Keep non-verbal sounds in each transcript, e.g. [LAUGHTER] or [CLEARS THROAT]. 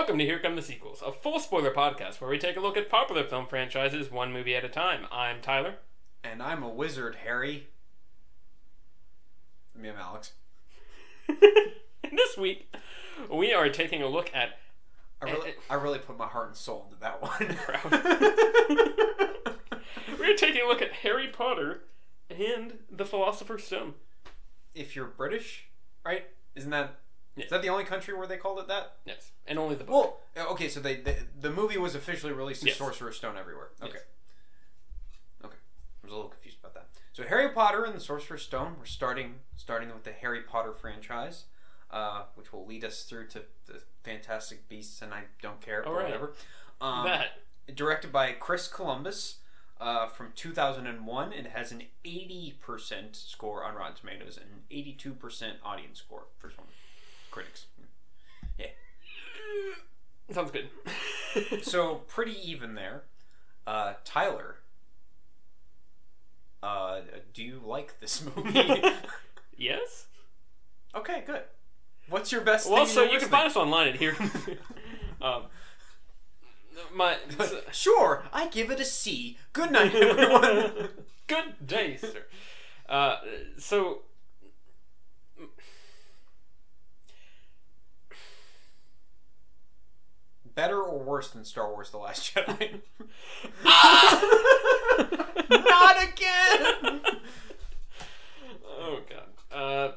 Welcome to Here Come the Sequels, a full spoiler podcast where we take a look at popular film franchises one movie at a time. I'm Tyler. And I'm a wizard, Harry. Me, I'm Alex. [LAUGHS] and this week, we are taking a look at. I really, eh, eh. I really put my heart and soul into that one. [LAUGHS] [LAUGHS] We're taking a look at Harry Potter and the Philosopher's Stone. if you're British, right? Isn't that Yeah. is that the only country where they called it that? Yes, and only the book. Well, okay, so they the, the movie was officially released as Yes. Sorcerer's Stone everywhere. Okay. Yes. Okay. I was a little confused about that. So Harry Potter and the Sorcerer's Stone, we're starting starting with the Harry Potter franchise, uh, which will lead us through to the Fantastic Beasts and I don't care, All but right. whatever. Um, that. directed by Chris Columbus uh, from 2001. It has an 80% score on Rotten Tomatoes and an 82% audience score for some critics. Yeah. [LAUGHS] Sounds good. [LAUGHS] So pretty even there. Uh, Tyler, uh, do you like this [LAUGHS] movie? yes? okay, good. What's your best? Well, so you can find us online at Here. um, my. thing? Sure, I give it a C. Good night, everyone. Good day, sir. Uh, so. Better or worse than Star Wars: The Last Jedi? [LAUGHS] Not again. Oh god. Uh,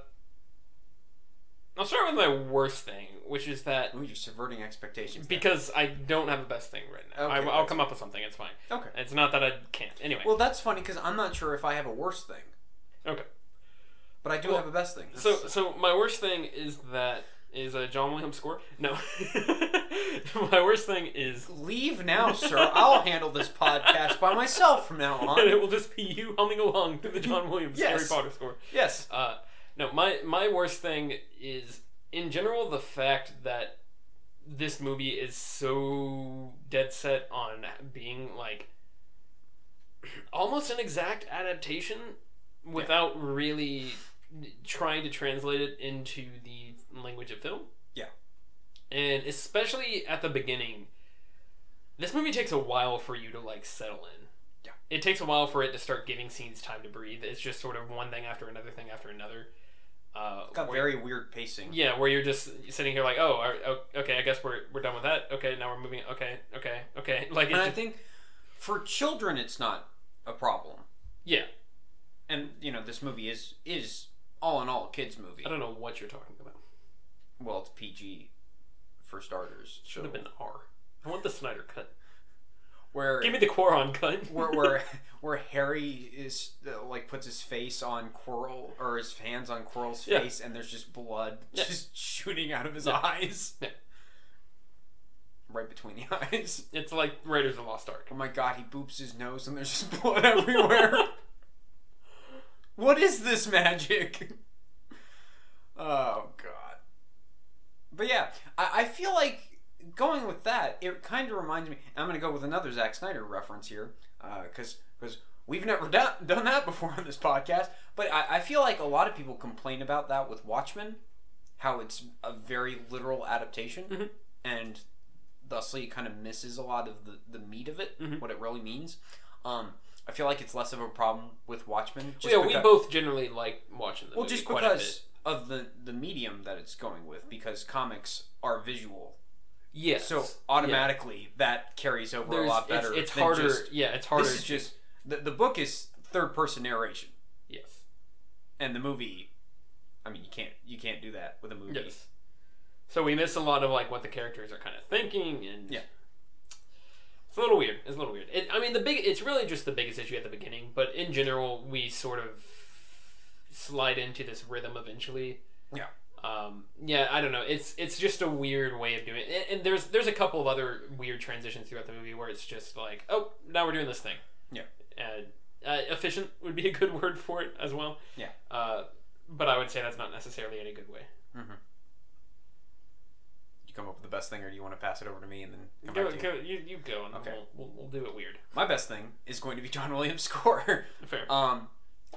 I'll start with my worst thing, which is that Ooh, you're subverting expectations. there. because I don't have a best thing right now. Okay, I, I'll that's come up with something. It's fine. Okay. It's not that I can't. Anyway. Well, that's funny because I'm not sure if I have a worse thing, okay. but I do Well, have a best thing. So, so my worst thing is that is a John Williams score. No. [LAUGHS] my worst thing is leave now, sir. I'll handle this podcast by myself from now and on. [LAUGHS] it will just be you humming along to the John Williams Yes. Harry Potter score. Yes. Uh, no, my my worst thing is in general the fact that this movie is so dead set on being like [CLEARS THROAT] almost an exact adaptation without really trying to translate it into the language of film. Yeah. And especially at the beginning, this movie takes a while for you to like settle in. Yeah. It takes a while for it to start giving scenes time to breathe. It's just sort of one thing after another thing after another. Uh, Got very weird pacing. yeah, where you're just sitting here like, oh, oh, okay, I guess we're we're done with that. Okay, now we're moving. Okay, okay, okay. [LAUGHS] Like, And I just- think for children, it's not a problem. yeah, And you know, this movie is is all in all kids movie. I don't know what you're talking about. Well, it's PG for starters. Should have been R. I want the Snyder cut. where Give me the Cuarón cut. [LAUGHS] where where [LAUGHS] where Harry is uh, like puts his face on Quirrell or his hands on Quirrell's Yeah. face, and there's just blood Yeah. [LAUGHS] just shooting out of his Yeah. eyes, Yeah. right between the eyes. It's like Raiders of the Lost Ark. Oh my god, he boops his nose, and there's just blood everywhere. What is this magic? [LAUGHS] Oh god. But yeah, I, I feel like going with that, it kind of reminds me. I'm going to go with another Zack Snyder reference here, because because we've never done done that [LAUGHS] before on this podcast. But I, I feel like a lot of people complain about that with Watchmen, how it's a very literal adaptation, Mhm. and thusly kind of misses a lot of the, the meat of it, Mhm. what it really means. Um, I feel like it's less of a problem with Watchmen. yeah, we both generally like watching the well, just quite a bit. because of the the medium that it's going with, because comics are visual, Yes. so automatically that carries over There's- a lot better. It's, it's harder. just- yeah, it's harder. this is just the the book is third person narration, yes. and the movie. I mean, you can't you can't do that with a movie. Yes. So we miss a lot of like what the characters are kind of thinking, and Yeah. It's a little weird. It's a little weird. It, I mean, the big. It's really just the biggest issue at the beginning, but in general, we sort of slide into this rhythm eventually. Yeah. Um, yeah, I don't know. It's it's just a weird way of doing it, and, and there's there's a couple of other weird transitions throughout the movie where it's just like, oh, now we're doing this thing. Yeah. And uh, efficient would be a good [LAUGHS] word for it as well. Yeah. Uh, but I would say that's not necessarily any good way. You come up with the best thing, or do you want to pass it over to me and then come Go, back to you? go, you, you go, and Okay. we'll, we'll, we'll do it weird. My best thing is going to be John [LAUGHS] Williams' score. Fair. Um,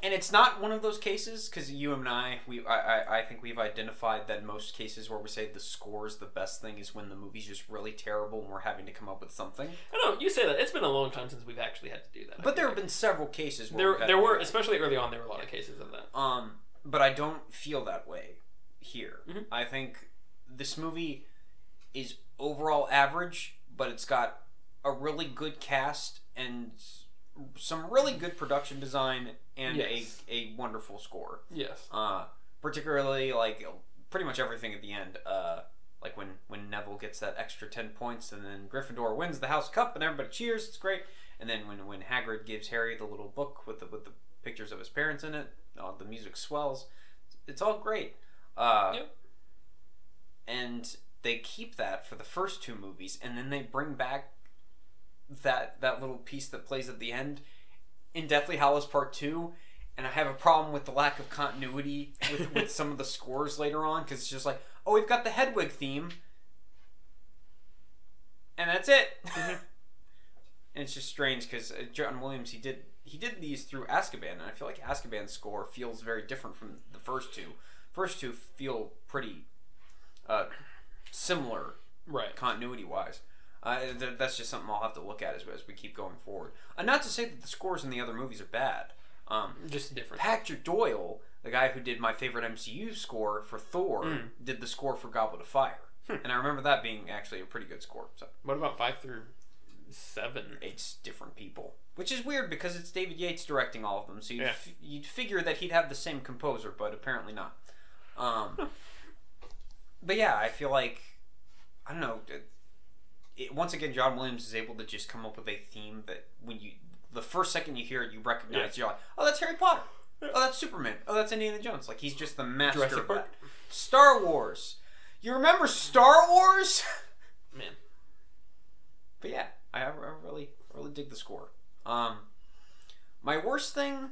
and it's not one of those cases because you and I, we, I, I, I think we've identified that most cases where we say the score is the best thing is when the movie's just really terrible and we're having to come up with something. I don't know. You say that it's been a long time since we've actually had to do that. I But there feel have like. been several cases where there there were especially early on there were a lot of cases of that. Um, but I don't feel that way here. Mhm. I think this movie is overall average, but it's got a really good cast and some really good production design and Yes. a, a wonderful score. Yes. Uh, particularly like pretty much everything at the end. Uh, like when when Neville gets that extra ten points, and then Gryffindor wins the House Cup, and everybody cheers. It's great. And then when when Hagrid gives Harry the little book with the with the pictures of his parents in it, uh, the music swells. It's all great. Uh, Yep. And they keep that for the first two movies, and then they bring back that that little piece that plays at the end in Deathly Hallows Part Two. And I have a problem with the lack of continuity with, [LAUGHS] with some of the scores later on because it's just like, oh, we've got the Hedwig theme, and that's it. [LAUGHS] and it's just strange because uh, John Williams he did he did these through Azkaban, and I feel like Azkaban's score feels very different from the first two. First two feel pretty uh, similar Right. continuity wise. Uh, th- that's just something I'll have to look at as, as we keep going forward. Uh, not to say that the scores in the other movies are bad. Um, Just different. Patrick Doyle, the guy who did my favorite MCU score for Thor, Mm. did the score for Goblet of Fire, Hmm. and I remember that being actually a pretty good score. So What about five through seven? it's different people, which is weird because it's David Yates directing all of them. So you'd, Yeah. f- you'd figure that he'd have the same composer, but apparently not. Um, but yeah, I feel like I don't know. It, it, once again, John Williams is able to just come up with a theme that when you the first second you hear it, you recognize. You're like, oh, that's Harry Potter. Oh, that's Superman. Oh, that's Indiana Jones. Like he's just the master Jurassic of Park? that. Star Wars. You remember Star Wars? [LAUGHS] Man. But yeah, I, I really really dig the score. Um, my worst thing,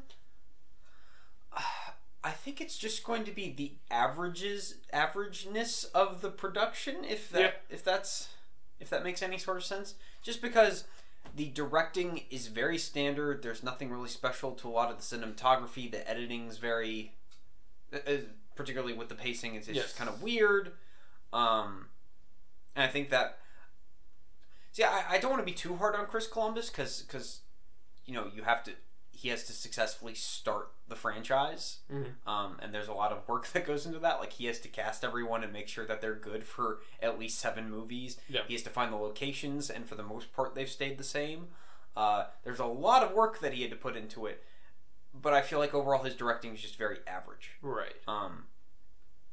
I think it's just going to be the averages averageness of the production. If that if that's if that makes any sort of sense, just because the directing is very standard. There's nothing really special to a lot of the cinematography. The editing's very, uh, uh, particularly with the pacing, it's, it's Yes. just kind of weird. Um, and I think that See, I, I don't want to be too hard on Chris Columbus cuz because, you know, you have to. He has to successfully start the franchise, Mhm. um, and there's a lot of work [LAUGHS] that goes into that. Like he has to cast everyone and make sure that they're good for at least seven movies. Yeah. He has to find the locations, and for the most part, they've stayed the same. Uh, there's a lot of work that he had to put into it, but I feel like overall his directing is just very average. Right. Um,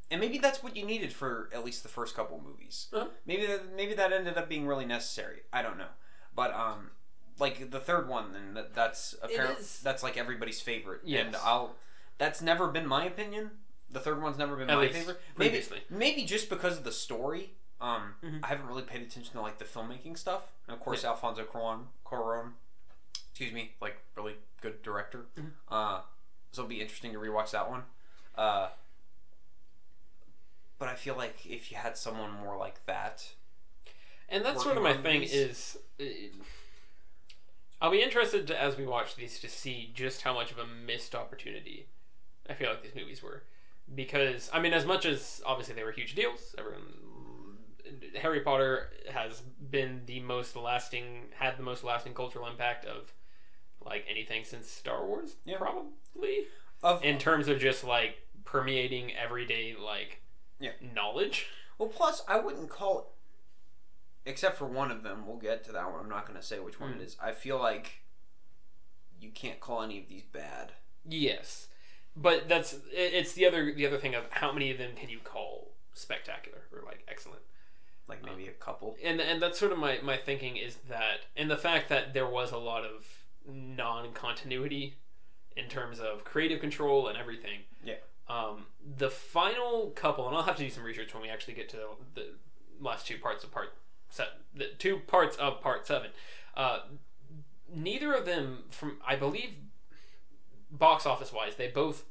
and maybe that's what you needed for at least the first couple movies. Uh-huh. Maybe that maybe that ended up being really necessary. I don't know, but um, like the third one, and that, that's apparently that's like everybody's favorite. And I'll that's never been my opinion. The third one's never been At my least favorite. Maybe previously. maybe just because of the story. Um, Mhm. I haven't really paid attention to like the filmmaking stuff. And of course, Alfonso Cuarón, Cuarón, excuse me, like really good director. Mhm. Uh, so it'll be interesting to rewatch that one. Uh, but I feel like if you had someone more like that, And that's sort of my on thing these. is uh, I'll be interested to, as we watch these to see just how much of a missed opportunity I feel like these movies were. Because I mean as much as obviously they were huge deals, everyone Harry Potter has been the most lasting had the most lasting cultural impact of like anything since Star Wars, Yeah. probably. of In terms of just like permeating everyday like Yeah. knowledge. well, plus I wouldn't call, except for one of them. We'll get to that one. I'm not going to say which one Mm. it is. I feel like you can't call any of these bad. Yes, but that's it's the other the other thing of how many of them can you call spectacular or like excellent, Like maybe a couple. and and that's sort of my my thinking is that and the fact that there was a lot of non continuity in terms of creative control and everything. Yeah. Um, the final couple, and I'll have to do some research when we actually get to the, the last two parts of part seven, the two parts of part seven. Uh, neither of them, from I believe, box office wise, they both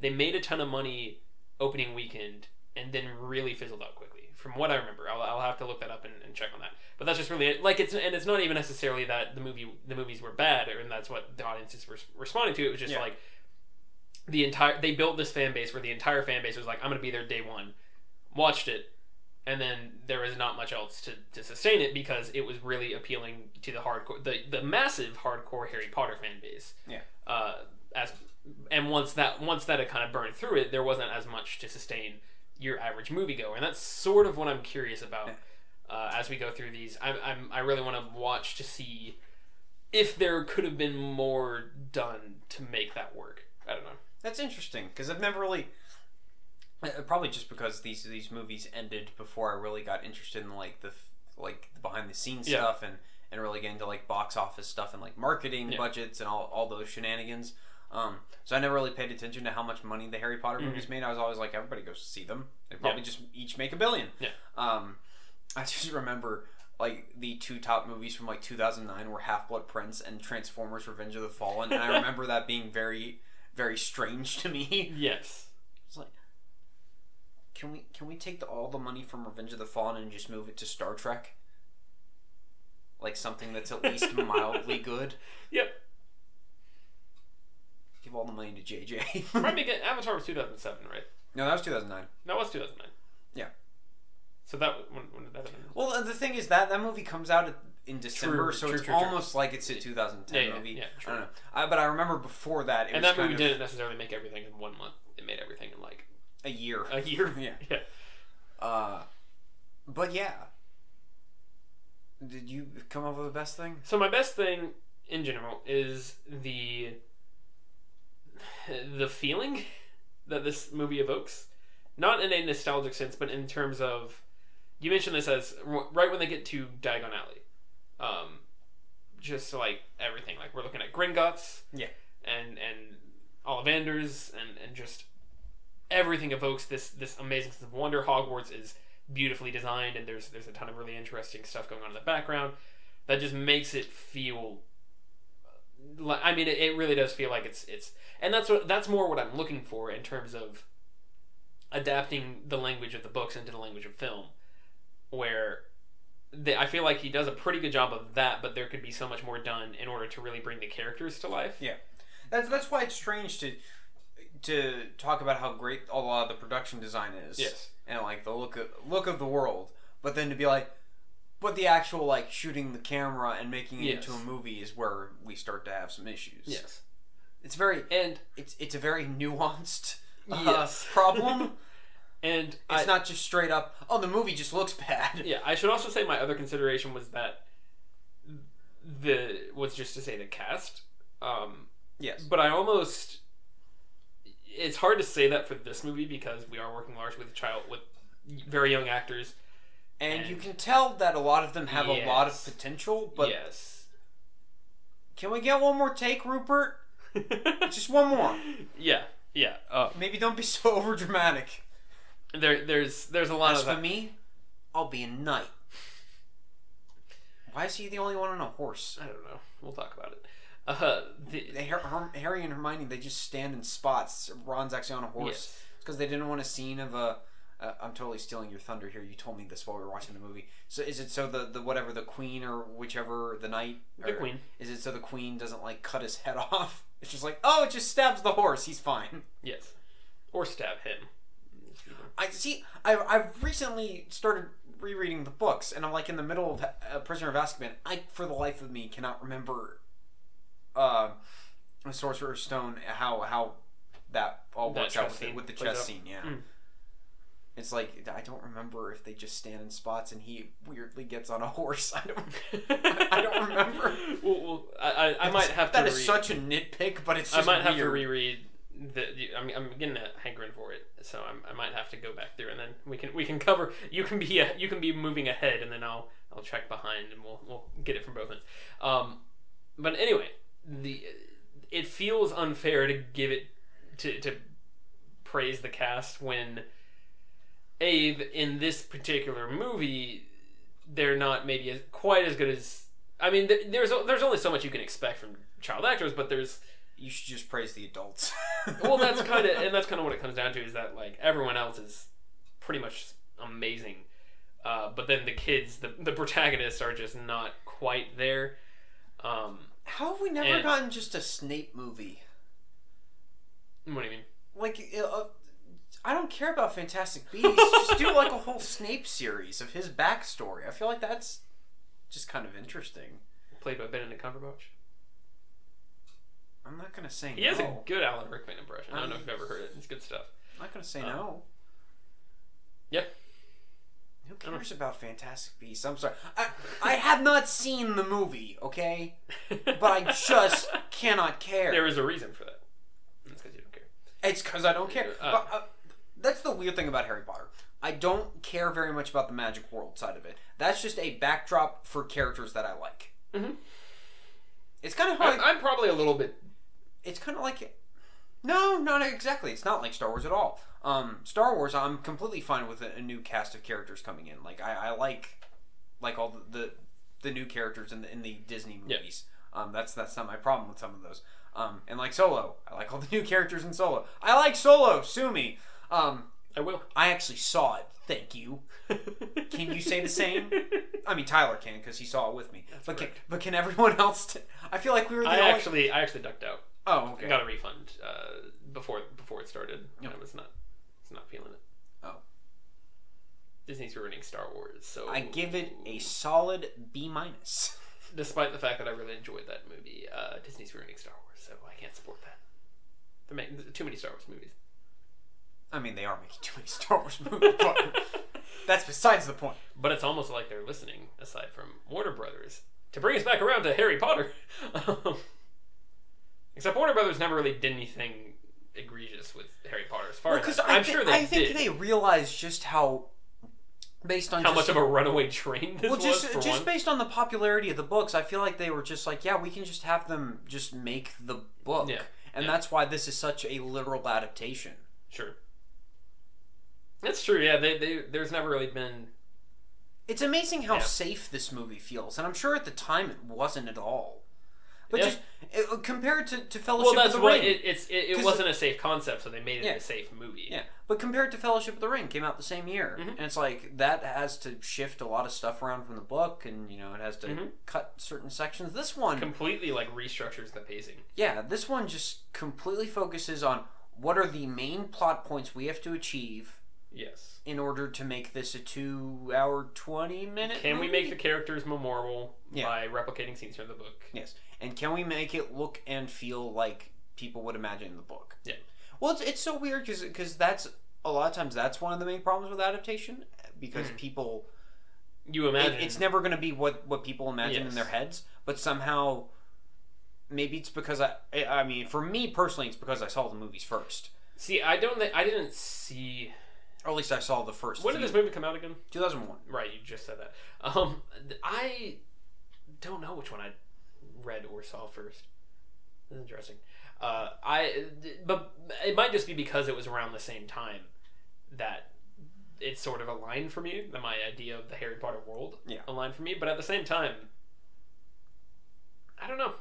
they made a ton of money opening weekend and then really fizzled out quickly. From what I remember, I'll, I'll have to look that up and, and check on that. But that's just really it. like it's and it's not even necessarily that the movie the movies were bad or and that's what the audiences were responding to. It was just Yeah. like the entire they built this fan base where the entire fan base was like, I'm gonna be there day one. Watched it, and then there was not much else to, to sustain it because it was really appealing to the hardcore the, the massive hardcore Harry Potter fan base. Yeah. Uh, as and once that once that had kind of burned through it, there wasn't as much to sustain your average moviegoer, and that's sort of what I'm curious about uh, as we go through these. I, I'm I really want to watch to see if there could have been more done to make that work. I don't know. That's interesting because I've never really. Uh, Probably just because these these movies ended before I really got interested in like the like the behind the scenes Yeah. stuff and and really get into like box office stuff and like marketing Yeah. budgets and all all those shenanigans. Um, so I never really paid attention to how much money the Harry Potter Mhm. movies made. I was always like, everybody goes see them. They probably just each make a billion. Yeah. Um, I just remember like the two top movies from like 2009 were Half Blood Prince and Transformers: Revenge of the Fallen, and I [LAUGHS] remember that being very, very strange to me. Yes. Can we can we take the, all the money from Revenge of the Fallen and just move it to Star Trek? Like something that's at least [LAUGHS] mildly good. Yep. Give all the money to JJ. Remind me again. Avatar was 2007, right? no, that was 2009. That was 2009. Yeah. So that when, when did that happen? Well, the thing is that that movie comes out in December, True, so true, it's true, almost like it's a 2010 Yeah, yeah, movie. yeah, I true. don't know. I, but I remember before that, it and that movie of didn't necessarily make everything in one month. It made everything in like a year. a year. [LAUGHS] Yeah. [LAUGHS] Yeah. Uh, but yeah. Did you come up with the best thing? So my best thing in general is the [SIGHS] the feeling [LAUGHS] that this movie evokes, not in a nostalgic sense, but in terms of you mentioned this as right when they get to Diagon Alley, um, just like everything. Like we're looking at Gringotts, Yeah. and and Ollivanders, and and just everything evokes this this amazing sense of wonder. Hogwarts is beautifully designed, and there's there's a ton of really interesting stuff going on in the background that just makes it feel. Like, I mean, it, it really does feel like it's it's, and that's what that's more what I'm looking for in terms of adapting the language of the books into the language of film, where they, I feel like he does a pretty good job of that, but there could be so much more done in order to really bring the characters to life. Yeah. That's that's why it's strange to to talk about how great a lot of the production design is. Yes. And like the look of look of the world, but then to be like, but the actual like shooting the camera and making it Yes. into a movie is where we start to have some issues. Yes. It's very And it's it's a very nuanced [LAUGHS] uh, Yes. [LAUGHS] problem. and It's I, not just straight up. Oh, the movie just looks bad. Yeah, I should also say my other consideration was that the was just to say the cast. Um, Yes. but I almost it's hard to say that for this movie because we are working largely with child with very young actors. And, And- you can tell that a lot of them have a lot of potential. But yes. can we get one more take, Rupert? [LAUGHS] Just one more. yeah, yeah. Uh, Maybe don't be so [LAUGHS] over dramatic. there, there's, there's a lot As of for me, I'll be a knight. Why is he the only one on a horse? I don't know. We'll talk about it. Uh, the, They, Her- Her- Harry and Hermione, they just stand in spots. Ron's actually on a horse. yes. because they didn't want a scene of a. Uh, I'm totally stealing your thunder here. You told me this while we were watching the movie. So is it so the, the whatever the queen or whichever the knight The queen. is it so the queen doesn't like cut his head [LAUGHS] off? It's just like oh, it just stabs the horse. He's fine. Yes. Or stab him. I see. I've I've recently started rereading the books, and I'm like in the middle of uh, Prisoner of Azkaban. I for the life of me cannot remember. Uh, Sorcerer's Stone. How how that all That works out with, the- with the chess scene. Yeah. Mm. It's like I don't remember if they just stand in spots and he weirdly gets on a [LAUGHS] horse. I don't. I don't remember. [LAUGHS] well, well, I, I, I might have to. That is such a nitpick, but it's I might have to reread. The, I'm, I'm getting a hankering for it, so I'm, I might have to go back through and then we can we can cover. You can be a, you can be moving ahead, and then I'll I'll check behind and we'll we'll get it from both ends. Um, but anyway, the it feels unfair to give it to to praise the cast when a in this particular movie they're not maybe as, quite as good as I mean th- there's there's only so much you can expect from child actors but there's You should just praise the adults. [LAUGHS] well that's kind of and that's kind of what it comes down to is that like everyone else is pretty much amazing uh, but then the kids the, the protagonists are just not quite there um, How have we never And- gotten just a Snape movie? What do you mean? Like, uh, I don't care about Fantastic Beasts. just do like a whole Snape series of his backstory. I feel like that's just kind of interesting. Played by Benedict Cumberbatch. I'm not gonna say no. He no. has a good Alan Rickman impression. I don't know if Um, you've ever heard it. It's good stuff. I'm not gonna say Uh, no. yeah. Who cares about Fantastic Beasts? I'm sorry. I, I have not seen the movie, okay? [LAUGHS] But I just cannot care. there is a reason for that. That's because you don't care. It's because I don't care. Uh, but uh, that's the weird thing about Harry Potter. I don't care very much about the magic world side of it. That's just a backdrop for characters that I like. Mhm. It's kind of I'm, like I'm probably a little bit. it's kind of like no, not exactly. It's not like Star Wars at all. Um, Star Wars, I'm completely fine with a, a new cast of characters coming in. Like I, I like like all the, the the new characters in the in the Disney Yeah. movies. Um, that's that's not my problem with some of those. Um, and like Solo, I like all the [LAUGHS] new characters in Solo. I like Solo. Sue me. Um, I will. I actually saw it. Thank you. Can you say the same? [LAUGHS] I mean, Tyler can because he saw it with me. That's but can, but can everyone [LAUGHS] else? T- I feel like we were the I only. actually, I actually ducked out. Oh, I got a refund uh, before before it started. Yep. I was not, was not feeling it. Oh. Disney's ruining Star Wars, so I give it a solid B minus. [LAUGHS] Despite the fact that I really enjoyed that movie, uh, Disney's ruining Star Wars, so I can't support that. They're making too many Star Wars movies. I mean, they are making too many Star Wars movies, but [LAUGHS] that's besides the point. But it's almost like they're listening, aside from Warner Brothers, to bring us back around to Harry Potter. [LAUGHS] Except Warner Brothers never really did anything egregious with Harry Potter, as far Because as I, am sure they I think did. they realized just how, based on how just, much of a runaway train this well, just was just one. based on the popularity of the books, I feel like they were just like, yeah, we can just have them just make the book, Yeah. and Yeah. that's why this is such a literal adaptation. Sure. That's true. Yeah, they, they there's never really been. It's amazing how Yeah. safe this movie feels, and I'm sure at the time it wasn't at all. But Yeah. just it, compared to, to Fellowship Well, that's of the Ring, it, it's. It, wasn't a safe concept, so they made it Yeah. a safe movie. Yeah, but compared to Fellowship of the Ring, came out the same year, Mhm. and it's like that has to shift a lot of stuff around from the book, and you know it has to Mhm. cut certain sections. This one, Completely like restructures the pacing. yeah, this one just completely focuses on what are the main plot points we have to achieve Yes. in order to make this a two-hour, twenty-minute. Can we make the characters memorable Yeah. by replicating scenes from the book? Yes, and can we make it look and feel like people would imagine in the book? Yeah. Well, it's, it's so weird because because that's a lot of times that's one of the main problems with adaptation because Mhm. people You it, imagine it's never going to be what what people imagine in their heads, but somehow maybe it's because I I mean for me personally it's because I saw the movies first, See, I don't. Think, I didn't see. or at least I saw the first. When did this movie come out again? Two thousand one. Right, you just said that. Um, I don't know which one I read or saw first. Interesting. Uh, I but it might just be because it was around the same time that it sort of aligned for me. That my idea of the Harry Potter world Yeah. aligned for me. But at the same time, I don't know.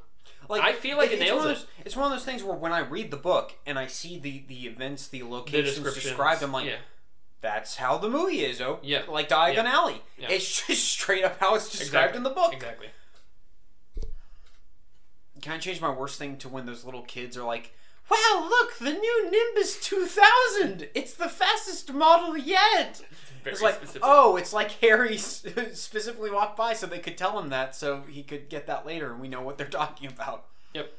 Like I feel like it it's nails one of it. those, It's one of those things where when I read the book and I see the the events, the The locations descriptions, described, I'm like, yeah, that's how the movie is. Oh, Yeah. like Diagon Alley. Yeah. It's [LAUGHS] just straight up how it's described Exactly. in the book. exactly. Can I change my worst thing to when those little kids are like, "Wow, look, the new Nimbus 2000! It's the fastest model yet." Very it's like, specific. oh, it's like Harry [LAUGHS] specifically walked by so they could tell him that, so he could get that later, and we know what they're talking about. Yep.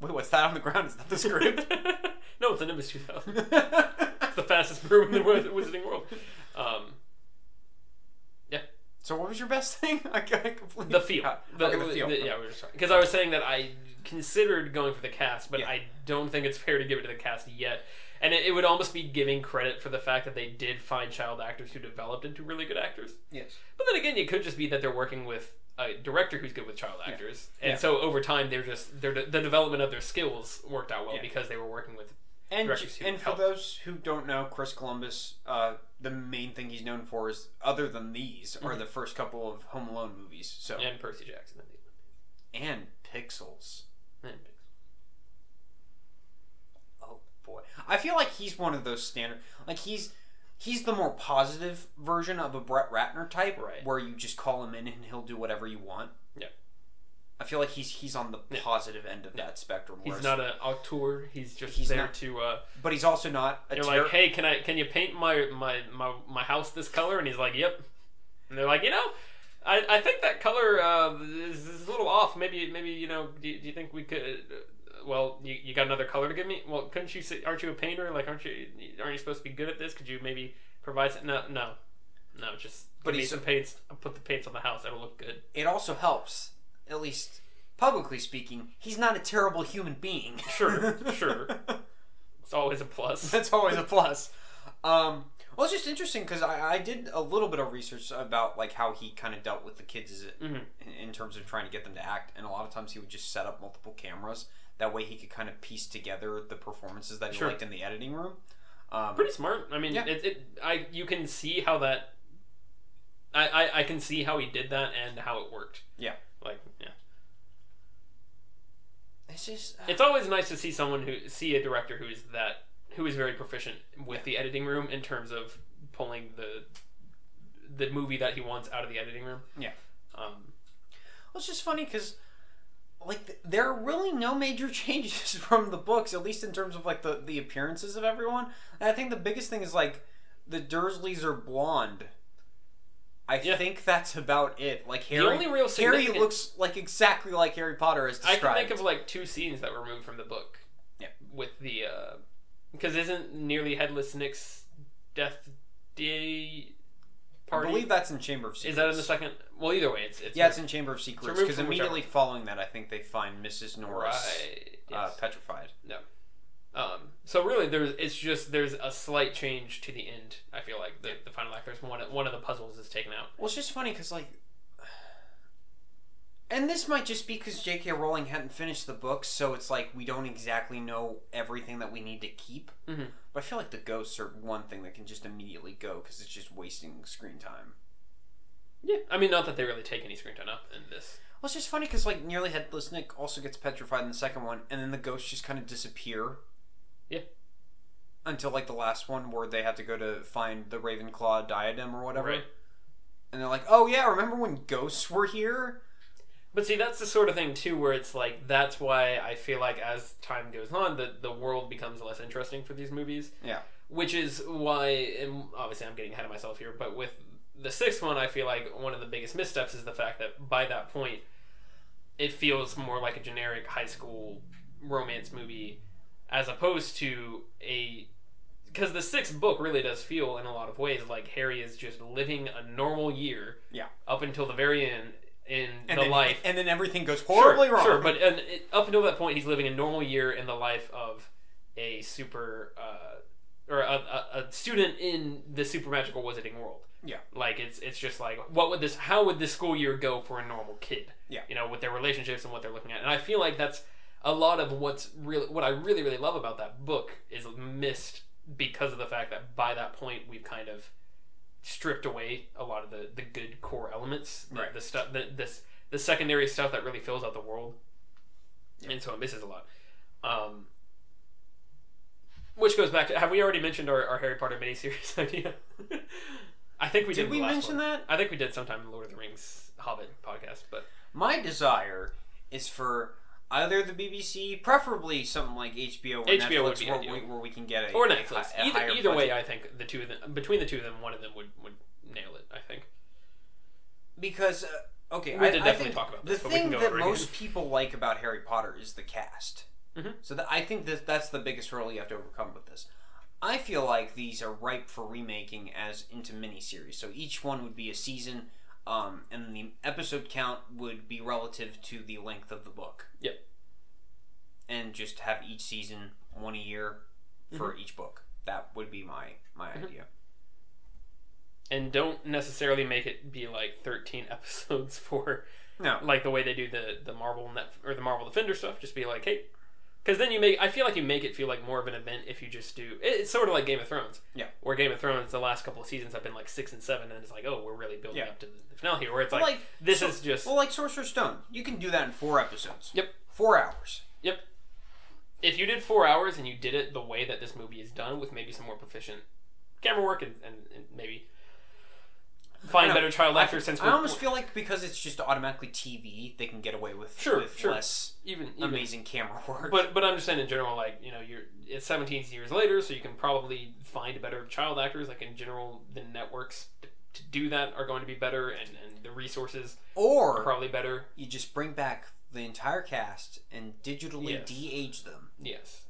Wait, what's that on the ground? Is that the script? [LAUGHS] no, it's a Nimbus 2000. [LAUGHS] It's the fastest broom in the wizarding world. Um, so, what was your best [LAUGHS] thing? I completely the feel. forgot. The, okay, the feel. the- yeah, we were just because I was saying that I considered going for the cast, but Yeah. I don't think it's fair to give it to the cast yet. And it, it would almost be giving credit for the fact that they did find child actors who developed into really good actors. Yes. But then again, it could just be that they're working with a director who's good with child actors, and Yeah. so over time, they're just their the development of their skills worked out well Yeah. because they were working with And, directors who and for help. those who don't know, Chris Columbus, uh, the main thing he's known for is, other than these, are Mhm. the first couple of Home Alone movies. So and Percy Jackson. and Pixels. And Oh boy, I feel like he's one of those standard. Like he's he's the more positive version of a Brett Ratner type, Right. Where you just call him in and he'll do whatever you want. I feel like he's he's on the positive end of that spectrum. He's not an auteur. He's just He's there not- to. Uh, but he's also not a you're ter- like, hey, can I? Can you paint my, my my my house this color? And he's like, yep. And they're like, you know, I, I think that color uh, is, is a little off. Maybe maybe you know, do, you- do you think we could? Uh, well, you, you got another color to give me? Well, couldn't you? Say, aren't you a painter? Like, aren't you? Aren't you supposed to be good at this? Could you maybe provide? Some, no, no, no. Just But give me some paints. I'll put the paints on the house. It'll look good. it also helps, at least publicly speaking, he's not a terrible human being. [LAUGHS] Sure, sure. [LAUGHS] It's always a plus. That's always a plus. Um, well, it's just interesting because I, I did a little bit of research about like how he kind of dealt with the kids as it, Mhm. in, in terms of trying to get them to act, and a lot of times he would just set up multiple cameras. That way, he could kind of piece together the performances that he Sure. liked in the editing room. Um, pretty smart. I mean, Yeah. it, it I you can see how that. I, I I can see how he did that and how it worked. Yeah. Like yeah, it's just uh, it's always nice to see someone who see a director who is that who is very proficient with the editing room in terms of pulling the the movie that he wants out of the editing room. Yeah. Um. Well, it's just funny because, like, th- there are really no major [LAUGHS] changes from the books, at least in terms of like the the appearances of everyone. And I think the biggest thing is like the Dursleys are blonde. I Yeah. think that's about it. Like Harry, the only real Harry looks like exactly like Harry Potter as described. I can think of like two scenes that were removed from the book. Yeah. With the because isn't nearly headless Nick's death day party? I believe that's in Chamber of Secrets. Is that in the second? Well, either way, it's it's Yeah, it's in Chamber of Secrets because from whichever. immediately following that, I think they find Mrs. Norris right. uh, Yes. petrified. Um, so really, there's it's just there's a slight change to the end. I feel like the, the final act. There's one one of the puzzles is taken out. Well, it's just funny because, like, and this might just be because J.K. Rowling hadn't finished the book, so it's like we don't exactly know everything that we need to keep. Mhm. But I feel like the ghosts are one thing that can just immediately go because it's just wasting screen time. Yeah, I mean, not that they really take any screen time up in this. Well, it's just funny because, like, Nearly Headless Nick also gets petrified in the second one, and then the ghosts just kind of disappear. Yeah. Until, like, the last one where they have to go to find the Ravenclaw diadem or whatever. Right. And they're like, oh, yeah, remember when ghosts were here? But see, that's the sort of thing too, where it's like that's why I feel like as time goes on, the the world becomes less interesting for these movies. Yeah. Which is why, and obviously I'm getting ahead of myself here, but with the sixth one, I feel like one of the biggest missteps is the fact that by that point, it feels more like a generic high school romance movie, as opposed to a. Because the sixth book really does feel, in a lot of ways, like Harry is just living a normal year. Yeah. Up until the very end in And the then, life and then everything goes horribly sure, wrong. Sure, but and it, up until that point, he's living a normal year in the life of a super uh, or a, a, a student in the super magical wizarding world. Yeah. like it's it's just like what would this how would this school year go for a normal kid? Yeah. you know, with their relationships and what they're looking at, and I feel like that's a lot of what's really what I really really love about that book is missed because of the fact that by that point we've kind of stripped away a lot of the, the good core elements, the, Right. the stuff, the, this the secondary stuff that really fills out the world, Yeah. and so it misses a lot. Um, which goes back to have we already mentioned our, our Harry Potter miniseries [LAUGHS] idea? I think we did. Did we mention one. that? I think we did sometime in the Lord of the Rings Hobbit podcast, but My desire is for either the BBC, preferably something like HBO or HBO Netflix, would be where, ideal. we, where we can get a or Netflix. hi- a either either way. I think the two of them between the two of them, one of them would would nail it. I think. because uh, okay, We I, did definitely talk about the this, but we can thing go that over it again. most people like about Harry Potter is the cast. Mhm. So that I think that that's the biggest hurdle you have to overcome with this. I feel like these are ripe for remaking as into miniseries. So each one would be a season, um, and the episode count would be relative to the length of the book. Yep. And just have each season one a year for each book. That would be my my Mhm. idea. and don't necessarily make it be like 13 [LAUGHS] episodes for No. like the way they do the the Marvel net or the Marvel Defender stuff. Just be like, hey, because then you make I feel like you make it feel like more of an event if you just do. It's sort of like Game of Thrones. Yeah. Where Game of Thrones, the last couple of seasons have been like six and seven, and it's like, oh, we're really building Yeah. up to the finale here. Where it's Well, like, like, this so- is just Well, like Sorcerer's Stone, you can do that in four episodes. Yep. Four hours. Yep. If you did four hours and you did it the way that this movie is done with maybe some more proficient camera work and, and, and maybe find better child I, actors since I we're almost feel like because it's just automatically TV, they can get away with Sure, with sure. less even, even amazing camera [LAUGHS] work. But but I'm just saying in general, like you know, you're it's 17 years later, so you can probably find better child actors. Like in general, the networks to, do that are going to be better, and, and the resources are or probably better. you just bring back the entire cast and digitally Yes. de-age them. Yes,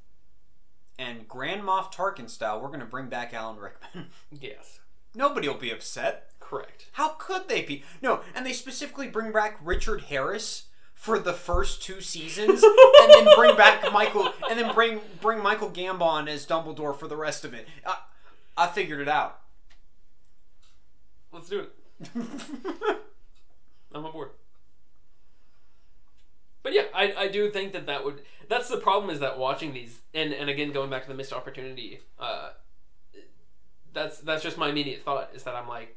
And Grand Moff Tarkin style, we're going to bring back Alan Rickman. [LAUGHS] yes, Nobody will be upset. correct. How could they be? No, and they specifically bring back Richard Harris for the first two seasons, and then bring back [LAUGHS] Michael, and then bring bring Michael Gambon as Dumbledore for the rest of it. I, I figured it out. Let's do it. [LAUGHS] I'm on board. But yeah, I, I do think that that would. That's the problem is that watching these and and again going back to the missed opportunity. Uh, that's that's just my immediate thought is that I'm like,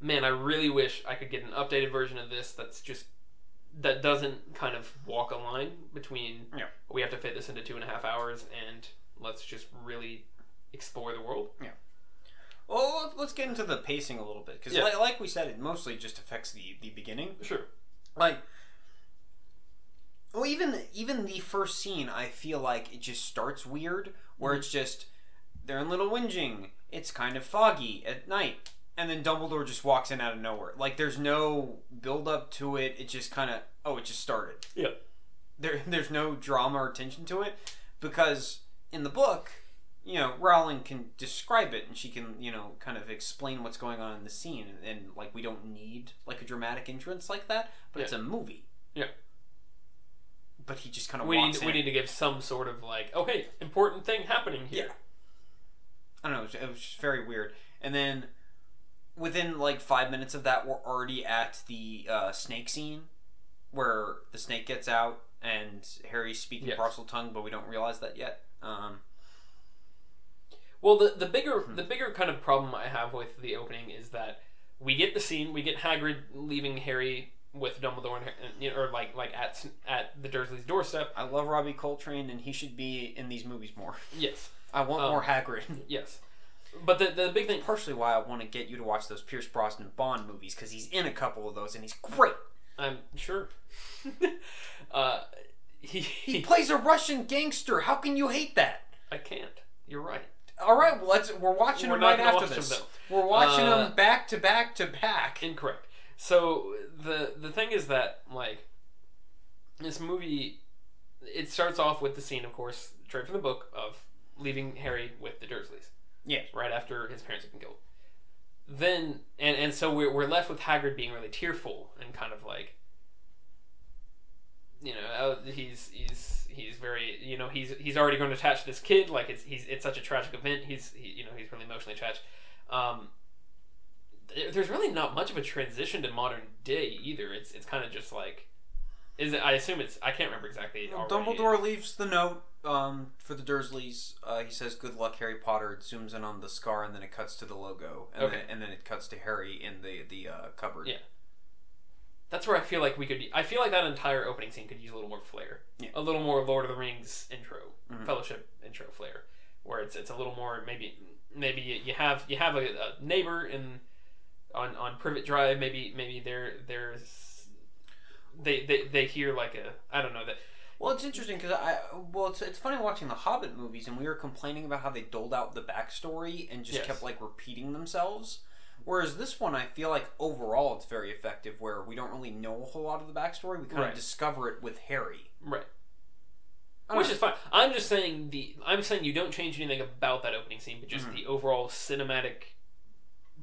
man, I really wish I could get an updated version of this that's just that doesn't kind of walk a line between Yeah. we have to fit this into two and a half hours and let's just really explore the world. Yeah. Well, let- let's get into the pacing a little bit because, Yeah. like, like we said, it mostly just affects the the beginning. Sure. Like, well, even even the first scene, I feel like it just starts weird, where mm-hmm. it's just they're in Little Whinging. It's kind of foggy at night, and then Dumbledore just walks in out of nowhere. Like, there's no build up to it. It just kind of oh, it just started. Yeah. There, [LAUGHS] there's no drama or tension to it because in the book, you know, Rowling can describe it and she can, you know, kind of explain what's going on in the scene, and, and like we don't need like a dramatic entrance like that, but it's a movie. Yeah. But he just kind of We walks need in. we need to give some sort of like okay important thing happening here. Yeah. I don't know. It was, it was just very weird. And then within like five minutes of that, we're already at the uh, snake scene where the snake gets out and Harry's speaking Yes. Parseltongue, but we don't realize that yet. Um, Well, the the bigger the bigger kind of problem I have with the opening is that we get the scene, we get Hagrid leaving Harry with Dumbledore, and, you know, or like like at at the Dursleys' doorstep. I love Robbie Coltrane, and he should be in these movies more. Yes, I want Um, more Hagrid. [LAUGHS] yes. But the the big thing, Partially why I want to get you to watch those Pierce Brosnan Bond movies because he's in a couple of those and he's great. I'm sure. [LAUGHS] uh, he, He plays a Russian gangster. How can you hate that? I can't. You're right. All right, well, let's. We're watching We're them right after watch this. them, we're watching Uh, them back to back to back. Incorrect. So the the thing is that like this movie, it starts off with the scene, of course, straight from the book of leaving Harry with the Dursleys. Yes. Right after his parents have been killed. Then and and so we're we're left with Hagrid being really tearful and kind of like. You know, uh, he's he's he's very you know he's he's already going to attach this kid like it's he's it's such a tragic event he's he, you know he's really emotionally attached. Um, there's really not much of a transition to modern day either. It's it's kind of just like, is it? I assume it's. I can't remember exactly. already. Dumbledore leaves the note um, for the Dursleys. Uh, he says, "Good luck, Harry Potter." It zooms in on the scar, and then it cuts to the logo, and Okay. then and then it cuts to Harry in the the uh, cupboard. Yeah. That's where I feel like we could. I feel like that entire opening scene could use a little more flair. Yeah. A little more Lord of the Rings intro, Mhm. Fellowship intro flair, where it's it's a little more maybe maybe you you have you have a, a neighbor in on on Privet Drive. Maybe maybe there there's they, they they hear like a I don't know that Well, it's interesting because I well, it's it's funny watching the Hobbit movies, and we were complaining about how they doled out the backstory and just Yes. kept like repeating themselves. Whereas this one, I feel like overall it's very effective, where we don't really know a whole lot of the backstory. We kind Right. of discover it with Harry. right. Which know. is fine. I'm just saying the. I'm saying you don't change anything about that opening scene, but just Mhm. the overall cinematic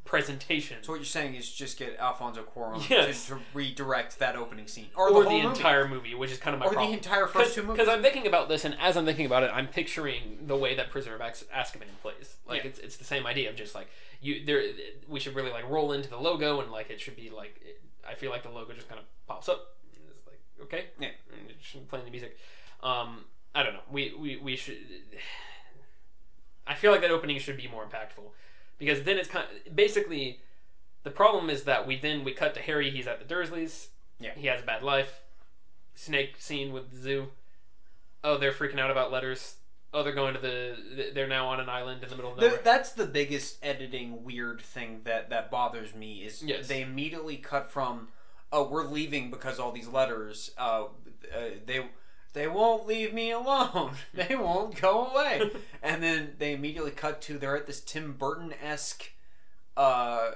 presentation, So what you're saying is just get Alfonso Cuarón Yes. to, to redirect that opening scene, or, or, the, the, entire movie, which is kind of my or problem. the entire first two movies. Because I'm thinking about this, and as I'm thinking about it, I'm picturing the way that Prisoner ofAz- Azkaban plays. Like Yeah. it's it's the same idea of just like you there. We should really like roll into the logo, and like it should be like it, I feel like the logo just kind of pops up. It's like okay, Yeah. it playing the music. Um, I don't know. We we we should. [SIGHS] I feel like that opening should be more impactful because then it's kind of, basically the problem is that we then we cut to Harry. He's at the Dursleys. Yeah. He has a bad life. Snake scene with the zoo. Oh, they're freaking out about letters. oh, they're going to the. They're now on an island in the middle of The, nowhere. that's the biggest editing weird thing that that bothers me is Yes. they immediately cut from oh we're leaving because all these letters uh, uh they they won't leave me alone [LAUGHS] they won't go away [LAUGHS] and then they immediately cut to they're at this Tim Burton esque uh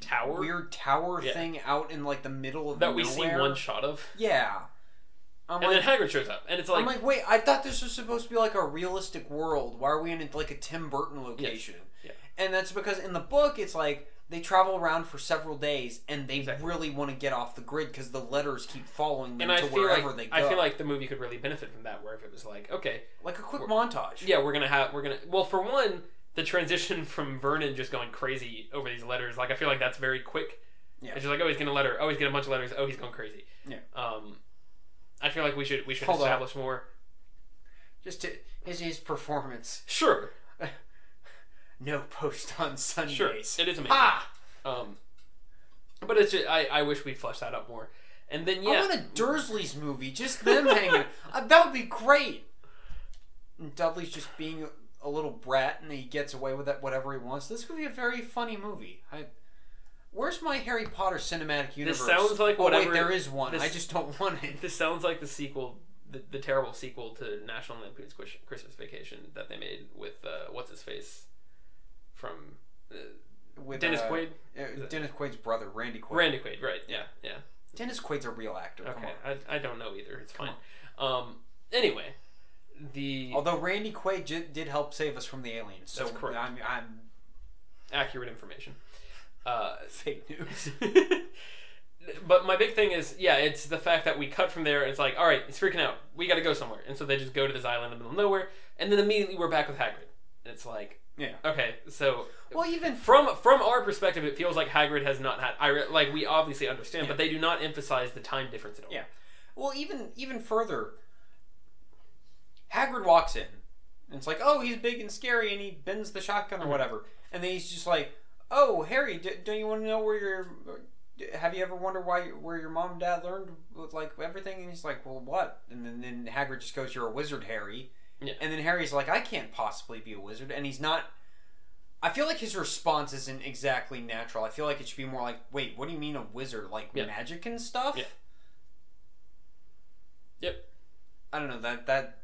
Tower weird tower Yeah. thing out in like the middle of that we see one shot of, yeah I'm and like, then Hagrid shows up, and it's like, I'm like, wait, I thought this was supposed to be like a realistic world. Why are we in like a Tim Burton location? Yeah. And that's because in the book, it's like they travel around for several days and they Exactly. really want to get off the grid because the letters keep following them and I to feel wherever like they go. I feel like the movie could really benefit from that, where if it was like, okay, like a quick montage. yeah, we're gonna have, we're gonna, well, for one, the transition [LAUGHS] from Vernon just going crazy over these letters, like I feel like that's very quick. Yeah. It's just like, oh, he's gonna letter, oh, he's getting a bunch of letters, oh, he's going crazy. Yeah. Um, I feel like we should we should Hold on. establish more. Just to, his his performance. Sure, No post on Sundays. sure, it is amazing. Ah, Um, but it's just, I I wish we'd flesh that out more. And then yeah, I want a Dursley's movie. Just them hanging. [LAUGHS] Uh, that would be great. And Dudley's just being a little brat, and he gets away with it, whatever he wants. This could be a very funny movie. I, where's my Harry Potter cinematic universe? sounds like oh, whatever- Wait, there is one. this- I just don't want it. This sounds like the sequel, the, the terrible sequel to National Lampoon's Christmas Vacation that they made with uh, what's his face from uh, With Dennis uh, Quaid, uh, Dennis Quaid's brother, Randy Quaid. Randy Quaid, right? Yeah, yeah. Dennis Quaid's a real actor. Come Okay, on. I, I don't know either. It's Come fine. Um, anyway, the Although Randy Quaid j- did help save us from the aliens, so That's correct. I'm, I'm accurate information. Uh, [LAUGHS] fake news. [LAUGHS] but my big thing is, yeah, it's the fact that we cut from there. And it's like, all right, it's freaking out. We got to go somewhere, and so they just go to this island in the middle of nowhere, and then immediately we're back with Hagrid. And it's like, Yeah. okay, so Well, even from from our perspective, it feels like Hagrid has not had. I re- like we obviously understand, Yeah. but they do not emphasize the time difference at all. Yeah. Well, even even further, Hagrid walks in, and it's like, oh, he's big and scary, and he bends the shotgun or Mhm. whatever, and then he's just like, oh, Harry, d- don't you want to know where your have you ever wondered why where your mom and dad learned like everything? And he's like, well, what? And then, then Hagrid just goes, you're a wizard, Harry. Yeah. And then Harry's like, I can't possibly be a wizard, and he's not. I feel like his response isn't exactly natural. I feel like it should be more like, wait, what do you mean a wizard? Like Yeah. magic and stuff? Yeah. Yep. I don't know that that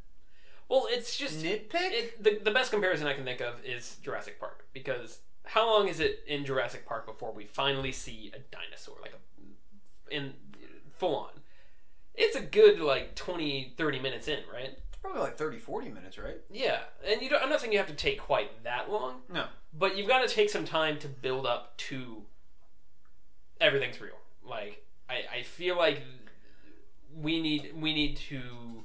Well, it's just nitpick. it, the the best comparison I can think of is Jurassic Park because how long is it in Jurassic Park before we finally see a dinosaur like a in full on? It's a good like 20 30 minutes in, right? Probably like 30, 40 minutes, right? Yeah, and you don't, I'm not saying you have to take quite that long, No. but you've got to take some time to build up to everything's real. Like I, I feel like we need we need to.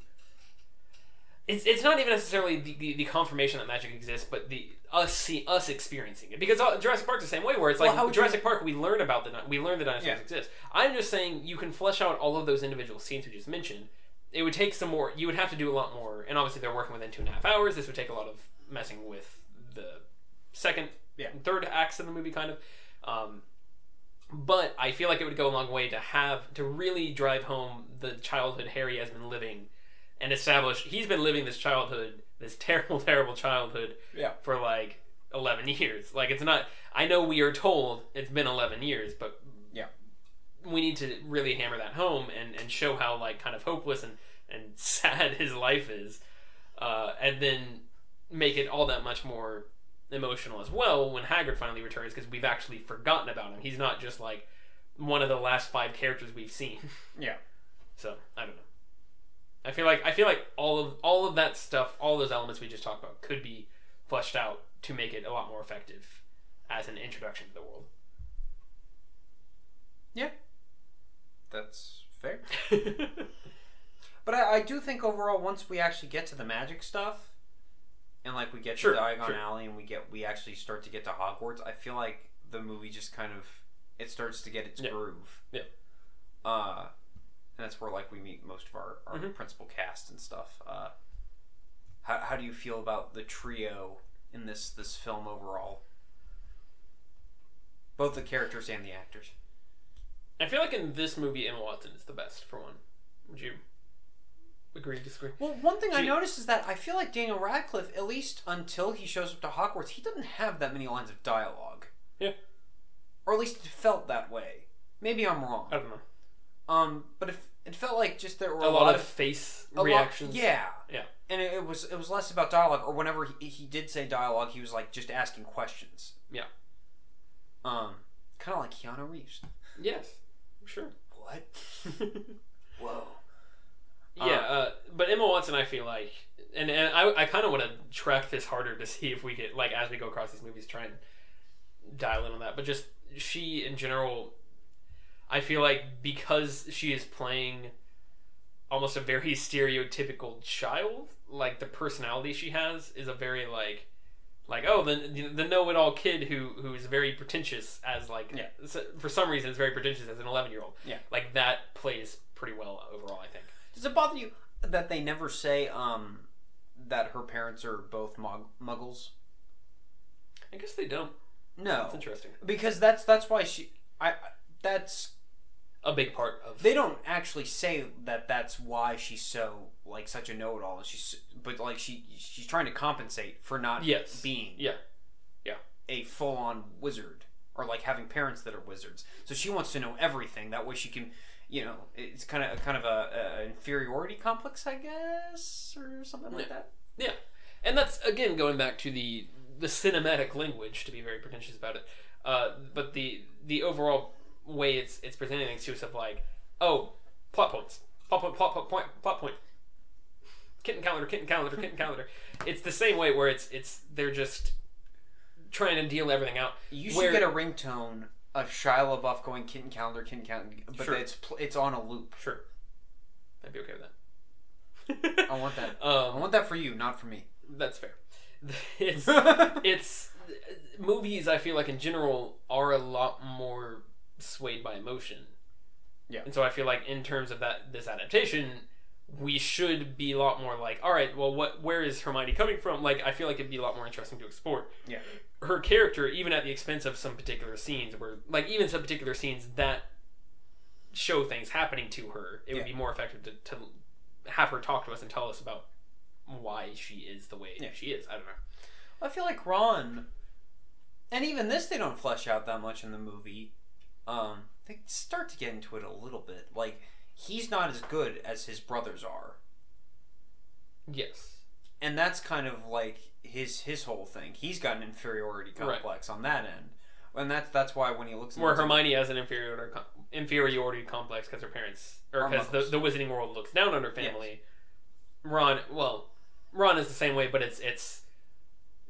It's, it's not even necessarily the, the, the confirmation that magic exists, but the us see us experiencing it because uh, Jurassic Park's the same way. Where it's like would Jurassic Park, we learn about the we learn the dinosaurs Yeah. exist. I'm just saying you can flesh out all of those individual scenes we just mentioned. It would take some more. You would have to do a lot more, and obviously they're working within two and a half hours. This would take a lot of messing with the second Yeah. third acts of the movie, kind of. Um, but I feel like it would go a long way to have to really drive home the childhood Harry has been living, and establish he's been living this childhood, this [LAUGHS] terrible, terrible childhood, Yeah. for like eleven years. Like it's not. I know we are told it's been eleven years, but. We need to really hammer that home and and show how like kind of hopeless and and [LAUGHS] sad his life is, uh, and then make it all that much more emotional as well when Hagrid finally returns because we've actually forgotten about him. He's not just like one of the last five characters we've seen. [LAUGHS] Yeah. So I don't know. I feel like I feel like all of all of that stuff, all those elements we just talked about, could be fleshed out to make it a lot more effective as an introduction to the world. That's fair. [LAUGHS] [LAUGHS] But I, I do think overall, once we actually get to the magic stuff, and like we get Sure, to Diagon sure. Alley, and we get we actually start to get to Hogwarts, I feel like the movie just kind of it starts to get its Yeah. groove. Yeah. Uh, and that's where like we meet most of our, our Mhm. principal cast and stuff. Uh, how how do you feel about the trio in this this film overall? Both the characters and the actors. I feel like in this movie, Emma Watson is the best for one. Would you? Agree, disagree. Well, one thing I noticed is that I feel like Daniel Radcliffe, at least until he shows up to Hogwarts, he doesn't have that many lines of dialogue. Yeah. Or at least it felt that way. Maybe I'm wrong. I don't know. Um, but it, it felt like just there were A, lot, of face a lot- reactions. yeah. Yeah. And it, it was it was less about dialogue, or whenever he, he did say dialogue, he was like just asking questions. Yeah. Um, kind of like Keanu Reeves. Yes. Sure. What? [LAUGHS] Whoa. Yeah, uh, but Emma Watson, I feel like, and, and I, I kind of want to track this harder to see if we get like as we go across these movies, try and dial in on that. But just she in general, I feel like because she is playing almost a very stereotypical child, like the personality she has is a very like. Like oh the the know it all kid who who is very pretentious as like Yeah. for some reason is very pretentious as an eleven year old Yeah. like that plays pretty well overall I think Does it bother you that they never say um that her parents are both mug- muggles? I guess they don't No, That's interesting. because that's that's why she. I- that's A big part of they don't actually say that that's why she's so like such a know-it-all. She's but like she she's trying to compensate for not Yes. being Yeah. yeah a full-on wizard or like having parents that are wizards. So she wants to know everything. That way she can. You know, it's kind of kind of a, a inferiority complex, I guess, or something like that. Yeah, and that's again going back to the the cinematic language to be very pretentious about it. Uh, but the the overall way it's it's presenting things to us of like, oh, plot points, plot point, plot point, point, plot point. Kitten calendar, kitten calendar, kitten [LAUGHS] calendar. It's the same way where it's it's they're just trying to deal everything out. You should Where- get a ringtone of Shia LaBeouf going kitten calendar, kitten calendar, but Sure. it's it's on a loop. Sure, I'd be okay with that. I want that. [LAUGHS] I Um, want that for you, not for me. that's fair. [LAUGHS] It's it's movies i feel like in general are a lot more swayed by emotion Yeah. and so i feel like in terms of that this adaptation we should be a lot more like all right well what where is hermione coming from like i feel like it'd be a lot more interesting to explore Yeah. her character even at the expense of some particular scenes where like even some particular scenes that show things happening to her it would be more effective to, to have her talk to us and tell us about why she is the way Yeah. she is i don't know I feel like Ron, and even this they don't flesh out that much in the movie. Um, they start to get into it a little bit. Like he's not as good as his brothers are, yes and that's kind of like his his whole thing. He's got an inferiority Right. complex on that end, and that's that's why when he looks at where Hermione has an inferiority com- inferiority complex because her parents or because the, the Wizarding World looks down on her family. Ron, well, Ron is the same way, but it's it's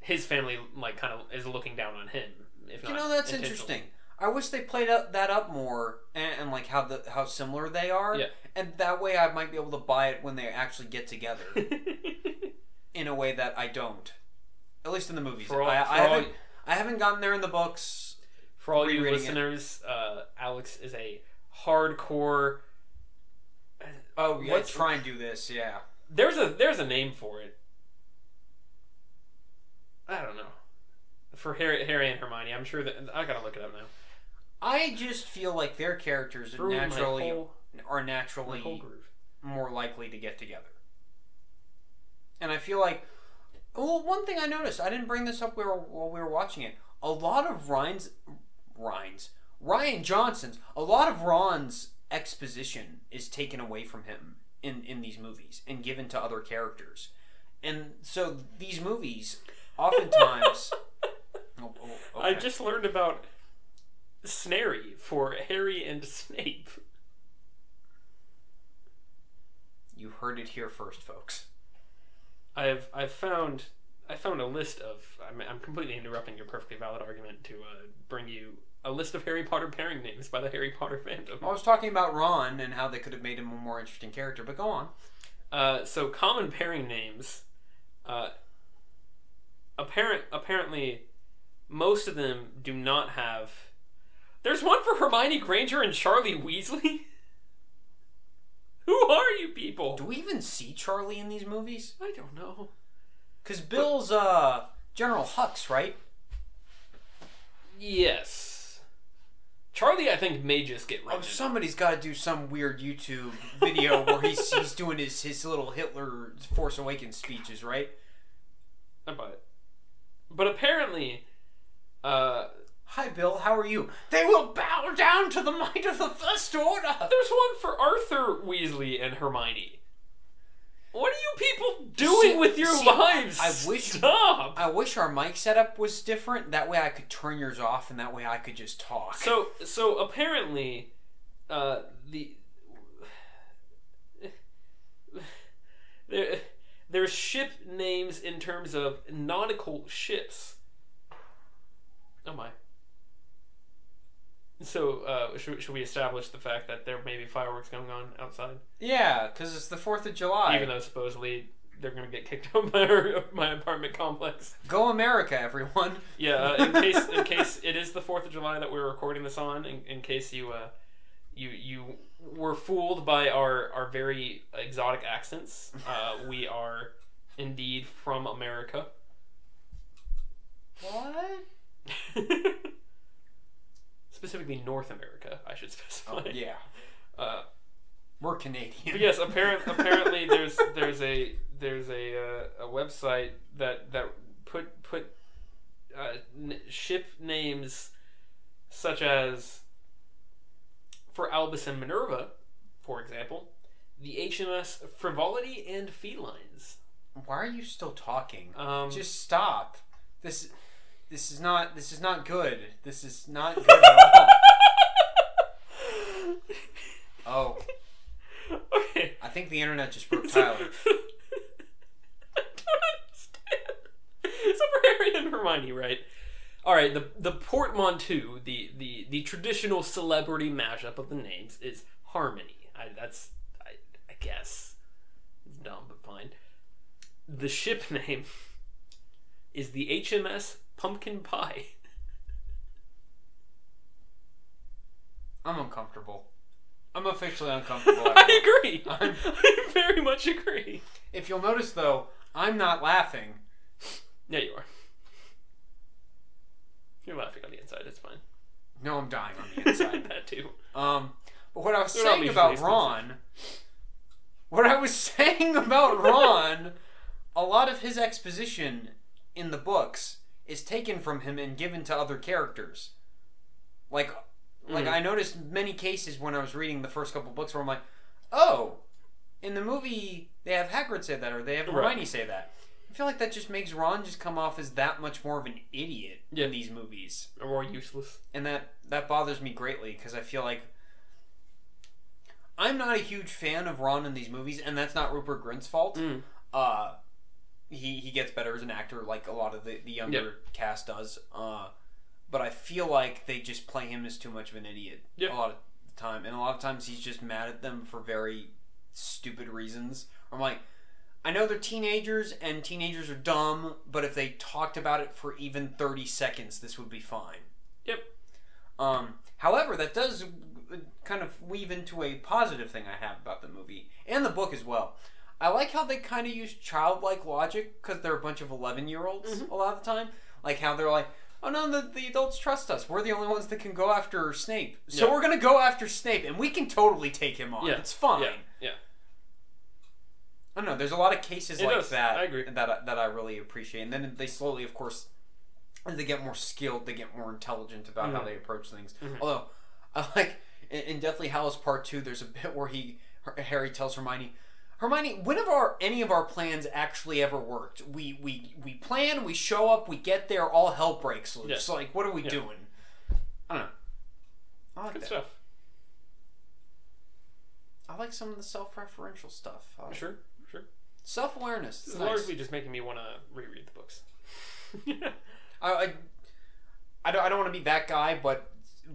his family like kind of is looking down on him. If You know that's interesting. I wish they played up, that up more and, and like how the how similar they are. Yeah. And that way I might be able to buy it when they actually get together [LAUGHS] in a way that I don't. At least in the movies. all, I, I haven't I haven't gotten there in the books. for all you listeners, uh, Alex is a hardcore. Oh yeah, What's- try and do this, yeah. There's a there's a name for it. I don't know. For Harry, Harry and Hermione, I'm sure that I gotta look it up now. I just feel like their characters are Through my naturally whole- are my naturally groove. more likely to get together. And I feel like, well, one thing I noticed, I didn't bring this up while while we were watching it. A lot of Ryan's, Ryan's, Ryan Johnson's, a lot of Ron's exposition is taken away from him in in these movies and given to other characters, and so these movies oftentimes. [LAUGHS] Oh, oh, I okay. just learned about Snarry for Harry and Snape. you heard it here first, folks. I've I've found I found a list of I'm, I'm completely interrupting your perfectly valid argument to uh, bring you a list of Harry Potter pairing names by the Harry Potter fandom. I was talking about Ron and how they could have made him a more interesting character, but go on. Uh, so common pairing names. Uh, apparent apparently, most of them do not have. There's one for Hermione Granger and Charlie Weasley. [LAUGHS] Who are you people? Do we even see Charlie in these movies? I don't know. Because Bill's uh General Hux, right? Yes. Charlie, I think, may just get Oh, somebody's got to do some weird YouTube video where he's [LAUGHS] he's doing his his little Hitler Force Awakens speeches, right? I buy it. But apparently, uh, Hi, Bill. How are you? They will bow down to the might of the First Order. there's one for Arthur Weasley and Hermione. What are you people doing See- with your see, lives? I wish- Stop. I wish our mic setup was different. That way, I could turn yours off, and that way, I could just talk. So, so apparently, uh, the there there's ship names in terms of nautical ships. Oh my. So, uh, should, should we establish the fact that there may be fireworks going on outside, yeah, because it's the Fourth of July. even though supposedly they're going to get kicked [LAUGHS] out by our, my apartment complex? Go America, everyone. [LAUGHS] Yeah, uh, in case in case it is the Fourth of July that we're recording this on, in, in case you uh, you you were fooled by our our very exotic accents, uh, we are indeed from America. What? [LAUGHS] Specifically, North America, I should specify. Oh, yeah, Uh, we're Canadian. but yes, apparent, apparently there's there's a there's a uh, a website that that put put uh, n- ship names such as for Albus and Minerva, for example, the HMS Frivolity and Felines. Why are you still talking? Um, Just stop. This this is not this is not good. This is not good at all. [LAUGHS] Oh, okay. I think the internet just broke Tyler. [LAUGHS] I don't understand. So for Harry and Hermione, right? All right, the the portmanteau, the the the traditional celebrity mashup of the names is Harmony. I, that's I, I guess it's dumb, but fine. The ship name is the HMS Pumpkin Pie. I'm uncomfortable. I'm officially uncomfortable. [LAUGHS] I agree. I'm- [LAUGHS] I very much agree. if you'll notice though, I'm not laughing. Yeah, you are. You're laughing on the inside. It's fine. No, I'm dying on the [LAUGHS] inside. that too. Um, but what I was They're saying about Ron, what I was saying about Ron, a lot of his exposition in the books is taken from him and given to other characters. Like, like Mhm. I noticed many cases when I was reading the first couple books where I'm like, oh, in the movie they have Hagrid say that or they have Right. Hermione say that. I feel like that just makes Ron just come off as that much more of an idiot Yeah. in these movies Or more useless. and that that bothers me greatly because I feel like I'm not a huge fan of Ron in these movies, and that's not Rupert Grint's fault. Mm. Uh, he he gets better as an actor, like a lot of the the younger Yep. cast does. Uh, but I feel like they just play him as too much of an idiot Yep. a lot of the time, and a lot of times he's just mad at them for very stupid reasons. I'm like. I know they're teenagers and teenagers are dumb, but if they talked about it for even 30 seconds, this would be fine. Yep. Um, however, that does kind of weave into a positive thing I have about the movie and the book as well. I like how they kind of use childlike logic because they're a bunch of 11 year olds Mhm. a lot of the time. Like how they're like, oh no, the, the adults trust us. We're the only ones that can go after Snape. So Yeah. we're going to go after Snape and we can totally take him on. Yeah. It's fine. Yeah. Yeah. I don't know. There's a lot of cases It like does. that I agree. that I, that I really appreciate, and then they slowly, of course, as they get more skilled, they get more intelligent about how Mhm. they approach things. Mhm. Although, I like in, in Deathly Hallows Part Two, there's a bit where he Harry tells Hermione. Hermione, when have our any of our plans actually ever worked? We we we plan, we show up, we get there, all hell breaks loose. Like, what are we Yeah. doing? I don't know. I like Good that. stuff. I like some of the self-referential stuff. Sure. Sure. Self-awareness. This It's is nice. largely just making me want to reread the books. [LAUGHS] [LAUGHS] I, I, I don't, I don't want to be that guy, but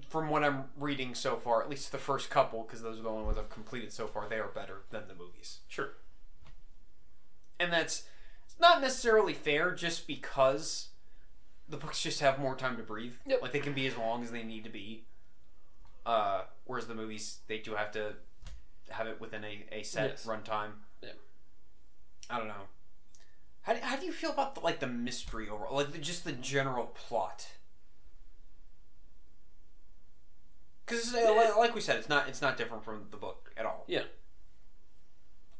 from what I'm reading so far, at least the first couple, because those are the only ones I've completed so far, they are better than the movies. sure. And that's not necessarily fair just because the books just have more time to breathe. Yep. Like, they can be as long as they need to be. Uh, whereas the movies, they do have to have it within a, a set Yes. runtime. Yeah. I don't know. How do, how do you feel about the, like the mystery overall, like the, just the general plot? Because uh, like we said, it's not it's not different from the book at all. Yeah.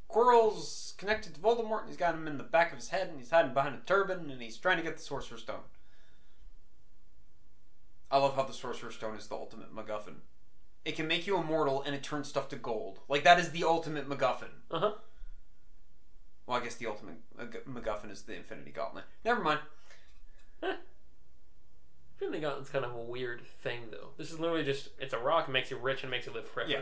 Quirrell's connected to Voldemort. And he's got him in the back of his head, and he's hiding behind a turban, and he's trying to get the Sorcerer's Stone. I love how the Sorcerer's Stone is the ultimate MacGuffin. It can make you immortal, and it turns stuff to gold. Like that is the ultimate MacGuffin. Uh huh. Well, I guess the ultimate MacGuffin is the Infinity Gauntlet. Never mind. Infinity Gauntlet's kind of a weird thing, though. This is literally just it's a rock, it makes you rich, and makes you live forever. Yeah.